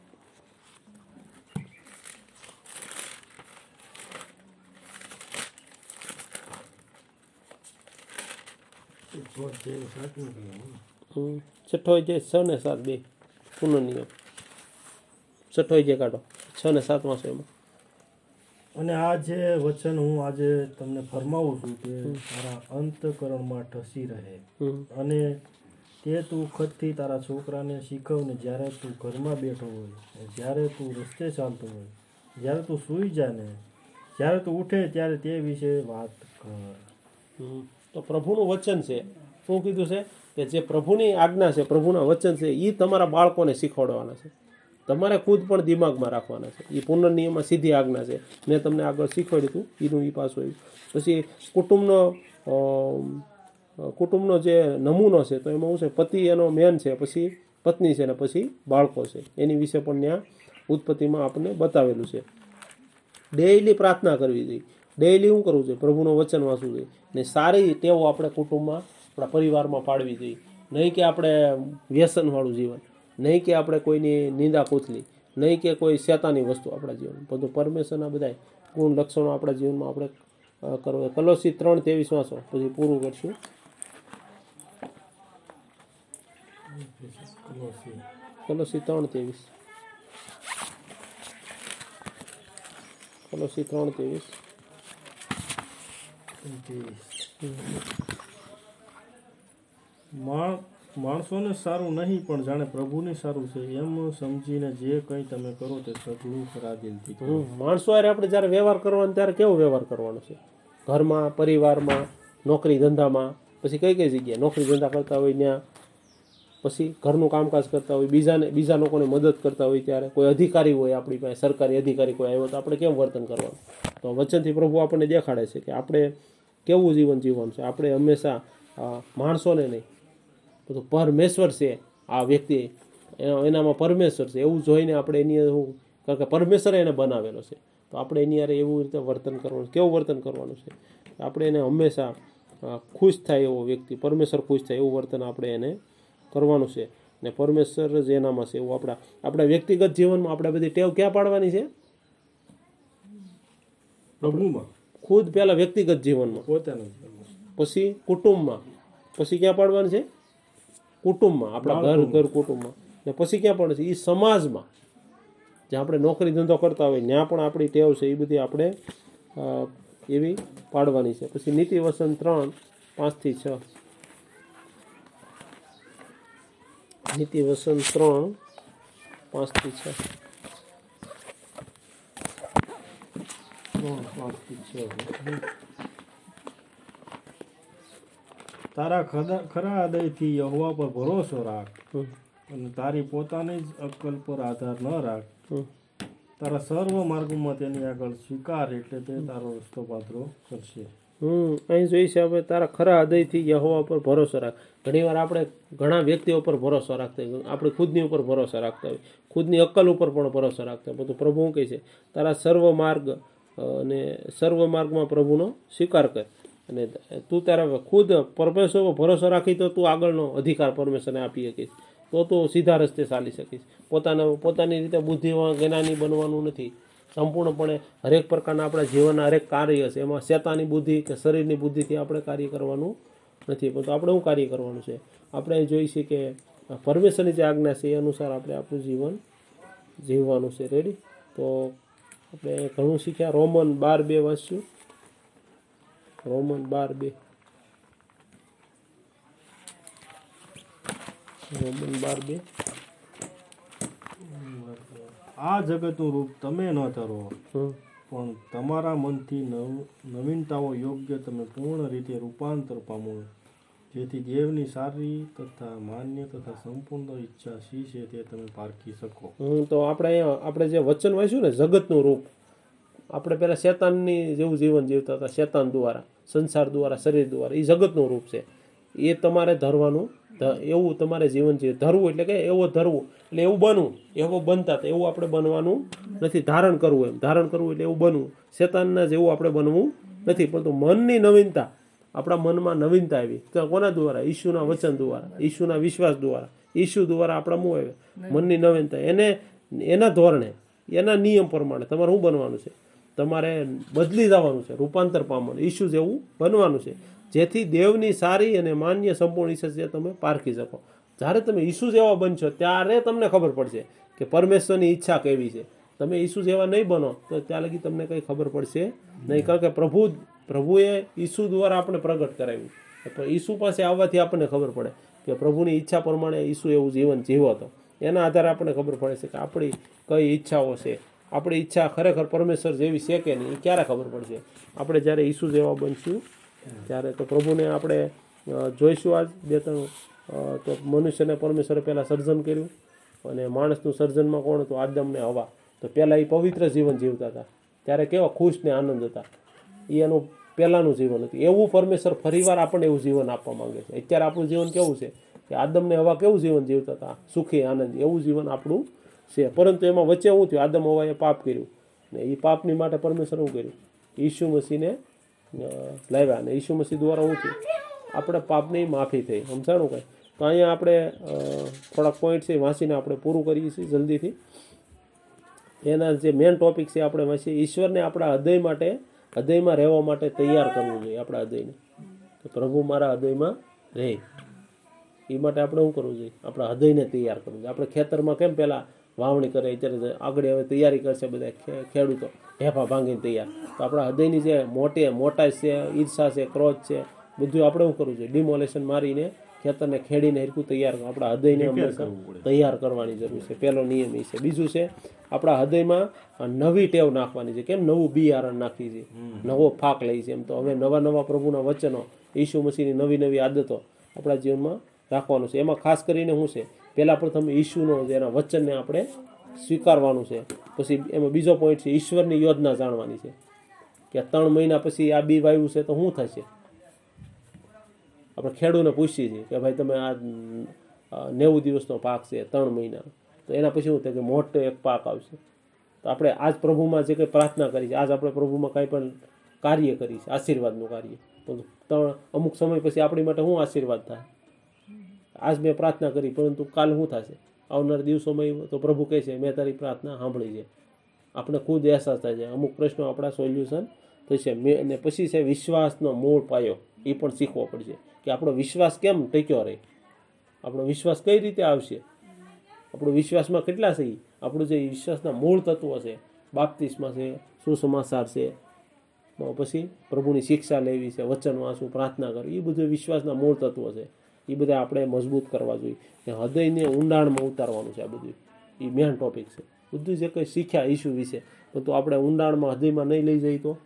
છઠ્ઠો અધ્યાય છ ને સાત બે પુનઃનિયમ. છઠ્ઠો અધ્યાય કાઢો. છ ને સાતમાં છે એમાં. અને આ જે વચન હું આજે તમને ફરમાવું છું કે મારા અંતકરણમાં ઠસી રહે. અને તે તું ખતથી તારા છોકરાને શીખવને જ્યારે તું ઘરમાં બેઠો હોય, જ્યારે તું રસ્તે ચાલતો હોય, જ્યારે તું સૂઈ જાને, જ્યારે તું ઉઠે ત્યારે તે વિશે વાત કર. તો પ્રભુનું વચન છે. શું કીધું છે? કે જે પ્રભુની આજ્ઞા છે, પ્રભુના વચન છે એ તમારા બાળકોને શીખવાડવાના છે. તમારે ખુદ પણ દિમાગમાં રાખવાના છે. એ પુનર્નિયમમાં સીધી આજ્ઞા છે. મેં તમને આગળ શીખવાડ્યું હતું એનું એ પાછું આવ્યું. પછી કુટુંબનો કુટુંબનો જે નમૂનો છે તો એમાં શું છે પતિ એનો મેન છે પછી પત્ની છે ને પછી બાળકો છે. એની વિશે પણ ત્યાં ઉત્પત્તિમાં આપણને બતાવેલું છે. ડેઈલી પ્રાર્થના કરવી જોઈએ. ડેઇલી શું કરવું જોઈએ? પ્રભુનું વચન વાંચવું જોઈએ. ને સારી ટેવો આપણે કુટુંબમાં આપણા પરિવારમાં પાડવી જોઈએ. નહીં કે આપણે વ્યસનવાળું જીવન. નહીં કે આપણે કોઈની નિંદા કૂથલી નહીં કે કોઈ શેતાની વસ્તુ આપણા જીવન બધું પરમેશ્વરના બધા ગુણ લક્ષણો આપણા જીવનમાં આપણે અ, કરવું કલોસી ત્રણ ત્રેવીસ વાંચો પછી પૂરું કરશું. કલોસી ત્રણ ત્રેવીસ કલોસી ત્રણ ત્રેવીસ માણ- માણસોને સારું નહીં પણ જાણે પ્રભુને સારું છે. એમ સમજીને જે કંઈ તમે કરો તે સઘળું ખરા દિલથી માણસો આપણે જ્યારે વ્યવહાર કરવાનો ત્યારે કેવો વ્યવહાર કરવાનો છે? ઘરમાં પરિવારમાં નોકરી ધંધામાં પછી કઈ કઈ જગ્યાએ નોકરી ધંધા કરતા હોય ત્યાં પછી ઘરનું કામકાજ કરતા હોય, બીજાને, બીજા લોકોને મદદ કરતા હોય ત્યારે કોઈ અધિકારી હોય આપણી પાસે, સરકારી અધિકારી કોઈ આવ્યો તો આપણે કેમ વર્તન કરવાનું? તો વચનથી પ્રભુ આપણને દેખાડે છે કે આપણે કેવું જીવન જીવવાનું છે. આપણે હંમેશા માણસોને નહીં, બધું પરમેશ્વર છે આ વ્યક્તિ. એના- એનામાં પરમેશ્વર છે. એવું જોઈને આપણે એની શું કારણ કે પરમેશ્વરે એને બનાવેલો છે. તો આપણે એની યારે એવું રીતે વર્તન કરવાનું, કેવું વર્તન કરવાનું છે? આપણે એને હંમેશા ખુશ થાય એવો વ્યક્તિ, પરમેશ્વર ખુશ થાય એવું વર્તન આપણે એને કરવાનું છે. ને પરમેશ્વર જ એનામાં છે. એવું આપણા આપણા વ્યક્તિગત જીવનમાં આપણે બધી ટેવ ક્યાં પાડવાની છે? પ્રભુમાં. ખુદ પહેલાં વ્યક્તિગત જીવનમાં. પોતાના પછી કુટુંબમાં. પછી ક્યાં પાડવાનું છે? કુટુંબમાં. આપણા ઘર ઘર કુટુંબમાં. ને પછી ક્યાં પણ છે? એ સમાજમાં. જ્યાં આપણે નોકરી ધંધો કરતા હોય ત્યાં પણ આપણી ટેવ છે એ બધી આપણે એવી પાડવાની છે. પછી નીતિ વસન ત્રણ પાંચથી છ. નીતિ વસન ત્રણ પાંચથી છ. તારા ખરા હૃદયથી યહોવા પર ભરોસો રાખ અને તારી પોતાની જ અક્કલ પર આધાર ન રાખ. તારા સર્વ માર્ગોમાં તેની આગળ સ્વીકાર એટલે તે તારો રસ્તો પાત્રો કરશે. હમ, અહીં જોઈ છે આપણે, તારા ખરા હૃદયથી યહોવા પર ભરોસો રાખ. ઘણીવાર આપણે ઘણા વ્યક્તિઓ પર ભરોસો રાખતા હોય આપણે ખુદની ઉપર ભરોસો રાખતા હોય ખુદની અક્કલ ઉપર પણ ભરોસો રાખતા હોય બધું પ્રભુ કહે છે? તારા સર્વ માર્ગ અને સર્વ માર્ગમાં પ્રભુનો સ્વીકાર કર. અને તું તારા ખુદ પરમેશ્વર પર ભરોસો રાખી તો તું આગળનો અધિકાર પરમેશ્વરને આપી શકીશ. તો તું સીધા રસ્તે ચાલી શકીશ. પોતાના, પોતાની રીતે બુદ્ધિમાં જ્ઞાની બનવાનું નથી. સંપૂર્ણપણે હરેક પ્રકારના આપણા જીવનના હરેક કાર્ય છે. એમાં શેતાની બુદ્ધિ કે શરીરની બુદ્ધિથી આપણે કાર્ય કરવાનું નથી. પરંતુ આપણે શું કાર્ય કરવાનું છે. આપણે જોઈએ જોઈ છીએ કે પરમેશ્વરની જે આજ્ઞા છે એ અનુસાર આપણે આપણું જીવન જીવવાનું છે. રેડી તો આપણે ઘણું શીખ્યા. રોમન બાર બે વાંચ્યું. રોમન બાર બે. રોમન બાર બે. આ જગતનું રૂપ તમે ન ધરો. પણ તમારા મનથી નવ નવીનતાઓ યોગ્ય તમે પૂર્ણ રીતે રૂપાંતર પામો. જેથી દેવની સારી તથા માન્ય તથા સંપૂર્ણ ઈચ્છા શી છે તે તમે પારખી શકો. તો આપણે અહીંયા આપણે જે વચન વાંચ્યું ને જગતનું રૂપ. આપણે પહેલાં શેતાનની જેવું જીવન જીવતા હતા શેતાન દ્વારા સંસાર દ્વારા શરીર દ્વારા એ જગતનું રૂપ છે. એ તમારે ધરવાનું એવું તમારે જીવન છે. ધરવું એટલે કે એવો ધરવું. એટલે એવું બનવું. એવો બનતા એવું આપણે બનવાનું નથી. ધારણ કરવું એમ. ધારણ કરવું એટલે એવું બનવું. શેતાનના જેવું આપણે બનવું નથી. પરંતુ મનની નવીનતા. આપણા મનમાં નવીનતા આવી. તો કોના દ્વારા? ઈશુના વચન દ્વારા. ઈશુના વિશ્વાસ દ્વારા. ઈશુ દ્વારા આપણા મું આવે મનની નવીનતા. એને, એના ધોરણે, એના નિયમ પ્રમાણે તમારે શું બનવાનું છે? તમારે બદલી જવાનું છે, રૂપાંતર પામવાનું. ઈશુ એવું બનવાનું છે, જેથી દેવની સારી અને માન્ય સંપૂર્ણ ઈચ્છા તમે પારખી શકો. જ્યારે તમે ઈસુ એવા બનશો, ત્યારે તમને ખબર પડશે કે પરમેશ્વરની ઈચ્છા કેવી છે. તમે ઈસુ એવા નહીં બનો, તો ત્યાં લગી તમને કંઈ ખબર પડશે નહીં. કારણ કે પ્રભુ પ્રભુએ ઈસુ દ્વારા આપણે પ્રગટ કરાવ્યું. તો ઈસુ પાસે આવવાથી આપણને ખબર પડે કે પ્રભુની ઈચ્છા પ્રમાણે ઈસુ એવું જીવન જીવો હતો એના આધારે આપણને ખબર પડે છે કે આપણી કઈ ઈચ્છાઓ છે. આપણી ઈચ્છા ખરેખર પરમેશ્વર જેવી છે કે નહીં, એ ક્યારે ખબર પડશે? આપણે જ્યારે ઈસુ જેવા બનશું, ત્યારે તો પ્રભુને આપણે જોઈશું આજ બે ત્રણ તો મનુષ્યને પરમેશ્વરે પહેલાં સર્જન કર્યું અને માણસનું સર્જનમાં કોણ હતું? આદમને હવા. તો પહેલાં એ પવિત્ર જીવન જીવતા હતા. ત્યારે કેવા ખુશ ને આનંદ હતા. એ એનું પહેલાંનું જીવન હતું. એવું પરમેશ્વર ફરીવાર આપણને એવું જીવન આપવા માંગે છે. અત્યારે આપણું જીવન કેવું છે? કે આદમને હવા કેવું જીવન જીવતા હતા? સુખી, આનંદ. એવું જીવન આપણું છે. પરંતુ એમાં વચ્ચે શું થયું? આદમ હવાએ પાપ કર્યું. ને એ પાપની માટે પરમેશ્વર શું કર્યું? ઈસુ મસીને લાવ્યા. અને ઈસુ મસીહ દ્વારા શું થયું? આપણે પાપની માફી થઈ. સમજાણું કંઈ? તો અહીંયા આપણે થોડાક પોઈન્ટ છે વાંચીને આપણે પૂરું કરીએ છીએ જલ્દીથી. એના જે મેન ટોપિક છે આપણે વાંચીએ. ઈશ્વરને આપણા હૃદય માટે, હૃદયમાં રહેવા માટે તૈયાર કરવું જોઈએ આપણા હૃદયને. કે પ્રભુ મારા હૃદયમાં રહે. એ માટે આપણે શું કરવું જોઈએ? આપણા હૃદયને તૈયાર કરવું જોઈએ. આપણે ખેતરમાં કેમ પહેલાં વાવણી કરે અત્યારે આગળ હવે તૈયારી કરશે બધા ખેડૂતો. ઢેફા ભાંગીને તૈયાર. તો આપણા હૃદયની જે મોટી મોટા છે ઈર્ષા છે ક્રોધ છે બધું આપણે શું કરવું જોઈએ? ડિમોલેશન મારીને ખેતરને ખેડીને હરખું તૈયાર આપણા હૃદયને હંમેશા તૈયાર કરવાની જરૂર છે. પહેલો નિયમ એ છે. બીજું છે આપણા હૃદયમાં નવી ટેવ નાખવાની છે. કેમ? નવું બિયારણ નાખી છે. નવો ફાક લઈ છે. એમ તો હવે નવા નવા પ્રભુના વચનો ઈસુ મસીની નવી નવી આદતો આપણા જીવનમાં રાખવાનું છે. એમાં ખાસ કરીને શું છે? પહેલા પ્રથમ ઈશુનો એના વચનને આપણે સ્વીકારવાનું છે. પછી એમાં બીજો પોઈન્ટ છે, ઈશ્વરની યોજના જાણવાની છે. કે ત્રણ મહિના પછી આ બી વાવ્યું છે તો શું થશે? આપણે ખેડૂને પૂછીએ છીએ કે ભાઈ તમે આ નેવું દિવસનો પાક છે, ત્રણ મહિના. તો એના પછી શું થાય કે મોટો એક પાક આવશે. તો આપણે આજ પ્રભુમાં જે કંઈ પ્રાર્થના કરી છે, આજ આપણે પ્રભુમાં કાંઈ પણ કાર્ય કરી છે, આશીર્વાદનું કાર્ય. તો ત્રણ, અમુક સમય પછી આપણી માટે શું આશીર્વાદ થાય? આજ મેં પ્રાર્થના કરી, પરંતુ કાલ શું થશે? આવનાર દિવસોમાં તો પ્રભુ કહે છે, મેં તારી પ્રાર્થના સાંભળી છે. આપણે ખુદ અહેસાસ થાય છે. અમુક પ્રશ્નો આપણા સોલ્યુશન થશે. મેં અને પછી છે વિશ્વાસનો મૂળ પાયો. એ પણ શીખવો પડશે કે આપણો વિશ્વાસ કેમ ટક્યો રહે? આપણો વિશ્વાસ કઈ રીતે આવશે? આપણો વિશ્વાસમાં કેટલા છે? આપણું જે વિશ્વાસના મૂળ તત્વો છે, બાપ્તિસ્મા છે, સુસમાચાર છે પછી પ્રભુની શિક્ષા લેવી છે વચન વાંચવું પ્રાર્થના કરવી, એ બધું વિશ્વાસના મૂળ તત્વો છે. એ બધા આપણે મજબૂત કરવા જોઈએ. ને હૃદયને ઊંડાણમાં ઉતારવાનું છે આ બધું. એ મેન ટોપિક છે. બધું જે કંઈ શીખ્યા ઈસુ વિશે. તો આપણે ઊંડાણમાં હૃદયમાં નહીં લઈ જઈએ તો?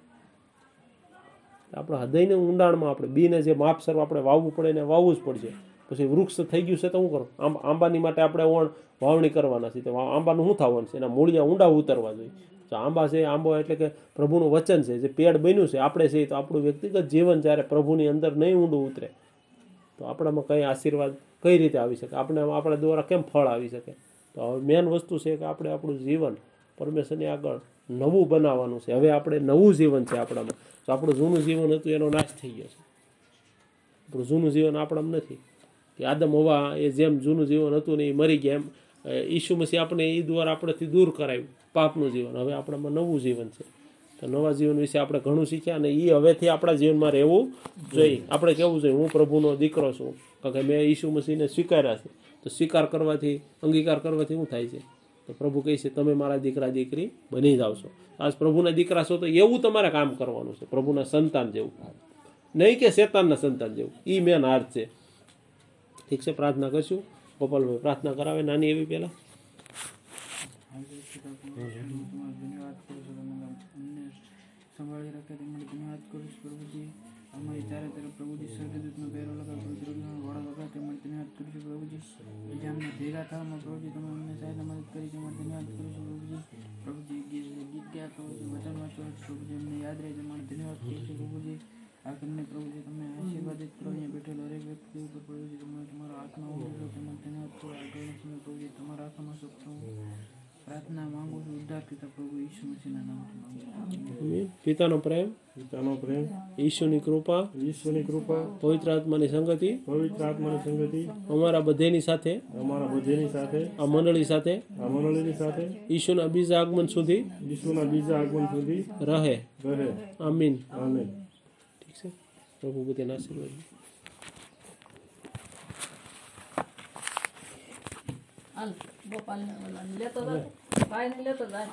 આપણે હૃદયને ઊંડાણમાં આપણે બીને જે માપસર આપણે વાવવું પડે એને વાવવું જ પડશે. પછી વૃક્ષ થઈ ગયું છે તો શું કરો? આંબ આંબાની માટે આપણે ઓણ વાવણી કરવાના છે તો આંબાનું શું થવાનું છે? એના મૂળિયા ઊંડા ઉતરવા જોઈએ. તો આંબા છે, આંબો એટલે કે પ્રભુનું વચન છે. જે પેડ બન્યું છે, આપણે છે તો આપણું વ્યક્તિગત જીવન જ્યારે પ્રભુની અંદર નહીં ઊંડું ઉતરે. તો આપણામાં કઈ આશીર્વાદ કઈ રીતે આવી શકે? આપણે આપણા દ્વારા કેમ ફળ આવી શકે? તો હવે મેન વસ્તુ છે કે આપણે આપણું જીવન પરમેશ્વરની આગળ નવું બનાવવાનું છે. હવે આપણે નવું જીવન છે આપણામાં. તો આપણું જૂનું જીવન હતું, એનો નાશ થઈ ગયો છે. આપણું જૂનું જીવન આપણામાં નથી. કે આદમ હવા એ જેમ જૂનું જીવન હતું ને એ મરી ગયા એમ. ઈસુ મસી આપણે એ દ્વારા આપણેથી દૂર કરાવ્યું પાપનું જીવન. હવે આપણામાં નવું જીવન છે. તો નવા જીવન વિશે આપણે ઘણું શીખ્યા અને એ હવેથી આપણા જીવનમાં રહેવું જોઈએ. આપણે કેવું જોઈએ? હું પ્રભુનો દીકરો છું. કારણ કે મેં ઈસુ મસીને સ્વીકાર્યા છે. તો સ્વીકાર કરવાથી, અંગીકાર કરવાથી શું થાય છે? તો પ્રભુ કહે છે, તમે મારા દીકરા, દીકરી બની જાઓ છો. આજ પ્રભુના દીકરા છો તો એવું તમારે કામ કરવાનું છે. પ્રભુના સંતાન જેવું. નહીં કે શેતાનના સંતાન જેવું. એ મેન આર્થ છે. ઠીક છે, પ્રાર્થના કરશું. ગોપાલભાઈ, પ્રાર્થના કરાવે. નાની એવી પહેલા તમારો ધન્યવાદ કરું છું તમે અમને સંભાળી રાખ્યા તે માટે ધન્યવાદ કરું છું પ્રભુજી અમારી ચારે તરફ પ્રભુજી સ્વર્ગદૂતનો પહેરો લગાવ પ્રભુજી વાળો લગાવ તે માટે ધન્યવાદ કરું છું પ્રભુજી જે અમને ભેગા થવામાં પ્રભુજી તમે અમને સહાયતા મદદ કરી તે માટે ધન્યવાદ કરું છું પ્રભુજી પ્રભુજી ગીત ગીત ગયા પ્રભુજી વચન વાંચો પ્રભુજી અમને યાદ રહે તે માટે ધન્યવાદ કરું છું પ્રભુજી આ કરીને પ્રભુજી તમે આશીર્વાદિત કરો અહીંયા બેઠેલો હરેક વ્યક્તિ ઉપર પ્રભુજી તમે તમારો આત્મા ઉમેરો તે માટે ધન્યવાદ કરો આગળનો સમય પ્રભુજી તમારા આત્મા સુખ પ્રાર્થના માંગુ છું ઉદ્ધાર પિતા પ્રભુ ઈસુ મસીહના નામથી માંગુ છું આમીન. પિતાનો પ્રેમ પિતાનો પ્રેમ ઈશ્વરની કૃપા ઈશ્વરની કૃપા પવિત્ર આત્માની સંગતિ પવિત્ર આત્માની સંગતિ અમારા બધેની સાથે અમારા બધેની સાથે આ મંડળી સાથે આ મંડળીની સાથે ઈશુના બીજા આગમન સુધી વિશ્વના બીજા આગમન સુધી રહે રહે આમીન આમેન ઠીક છે પ્રભુ બધાને આશીર્વાદ હાલ ઓલાને લેતો જાય ભાઈને લેતો જાય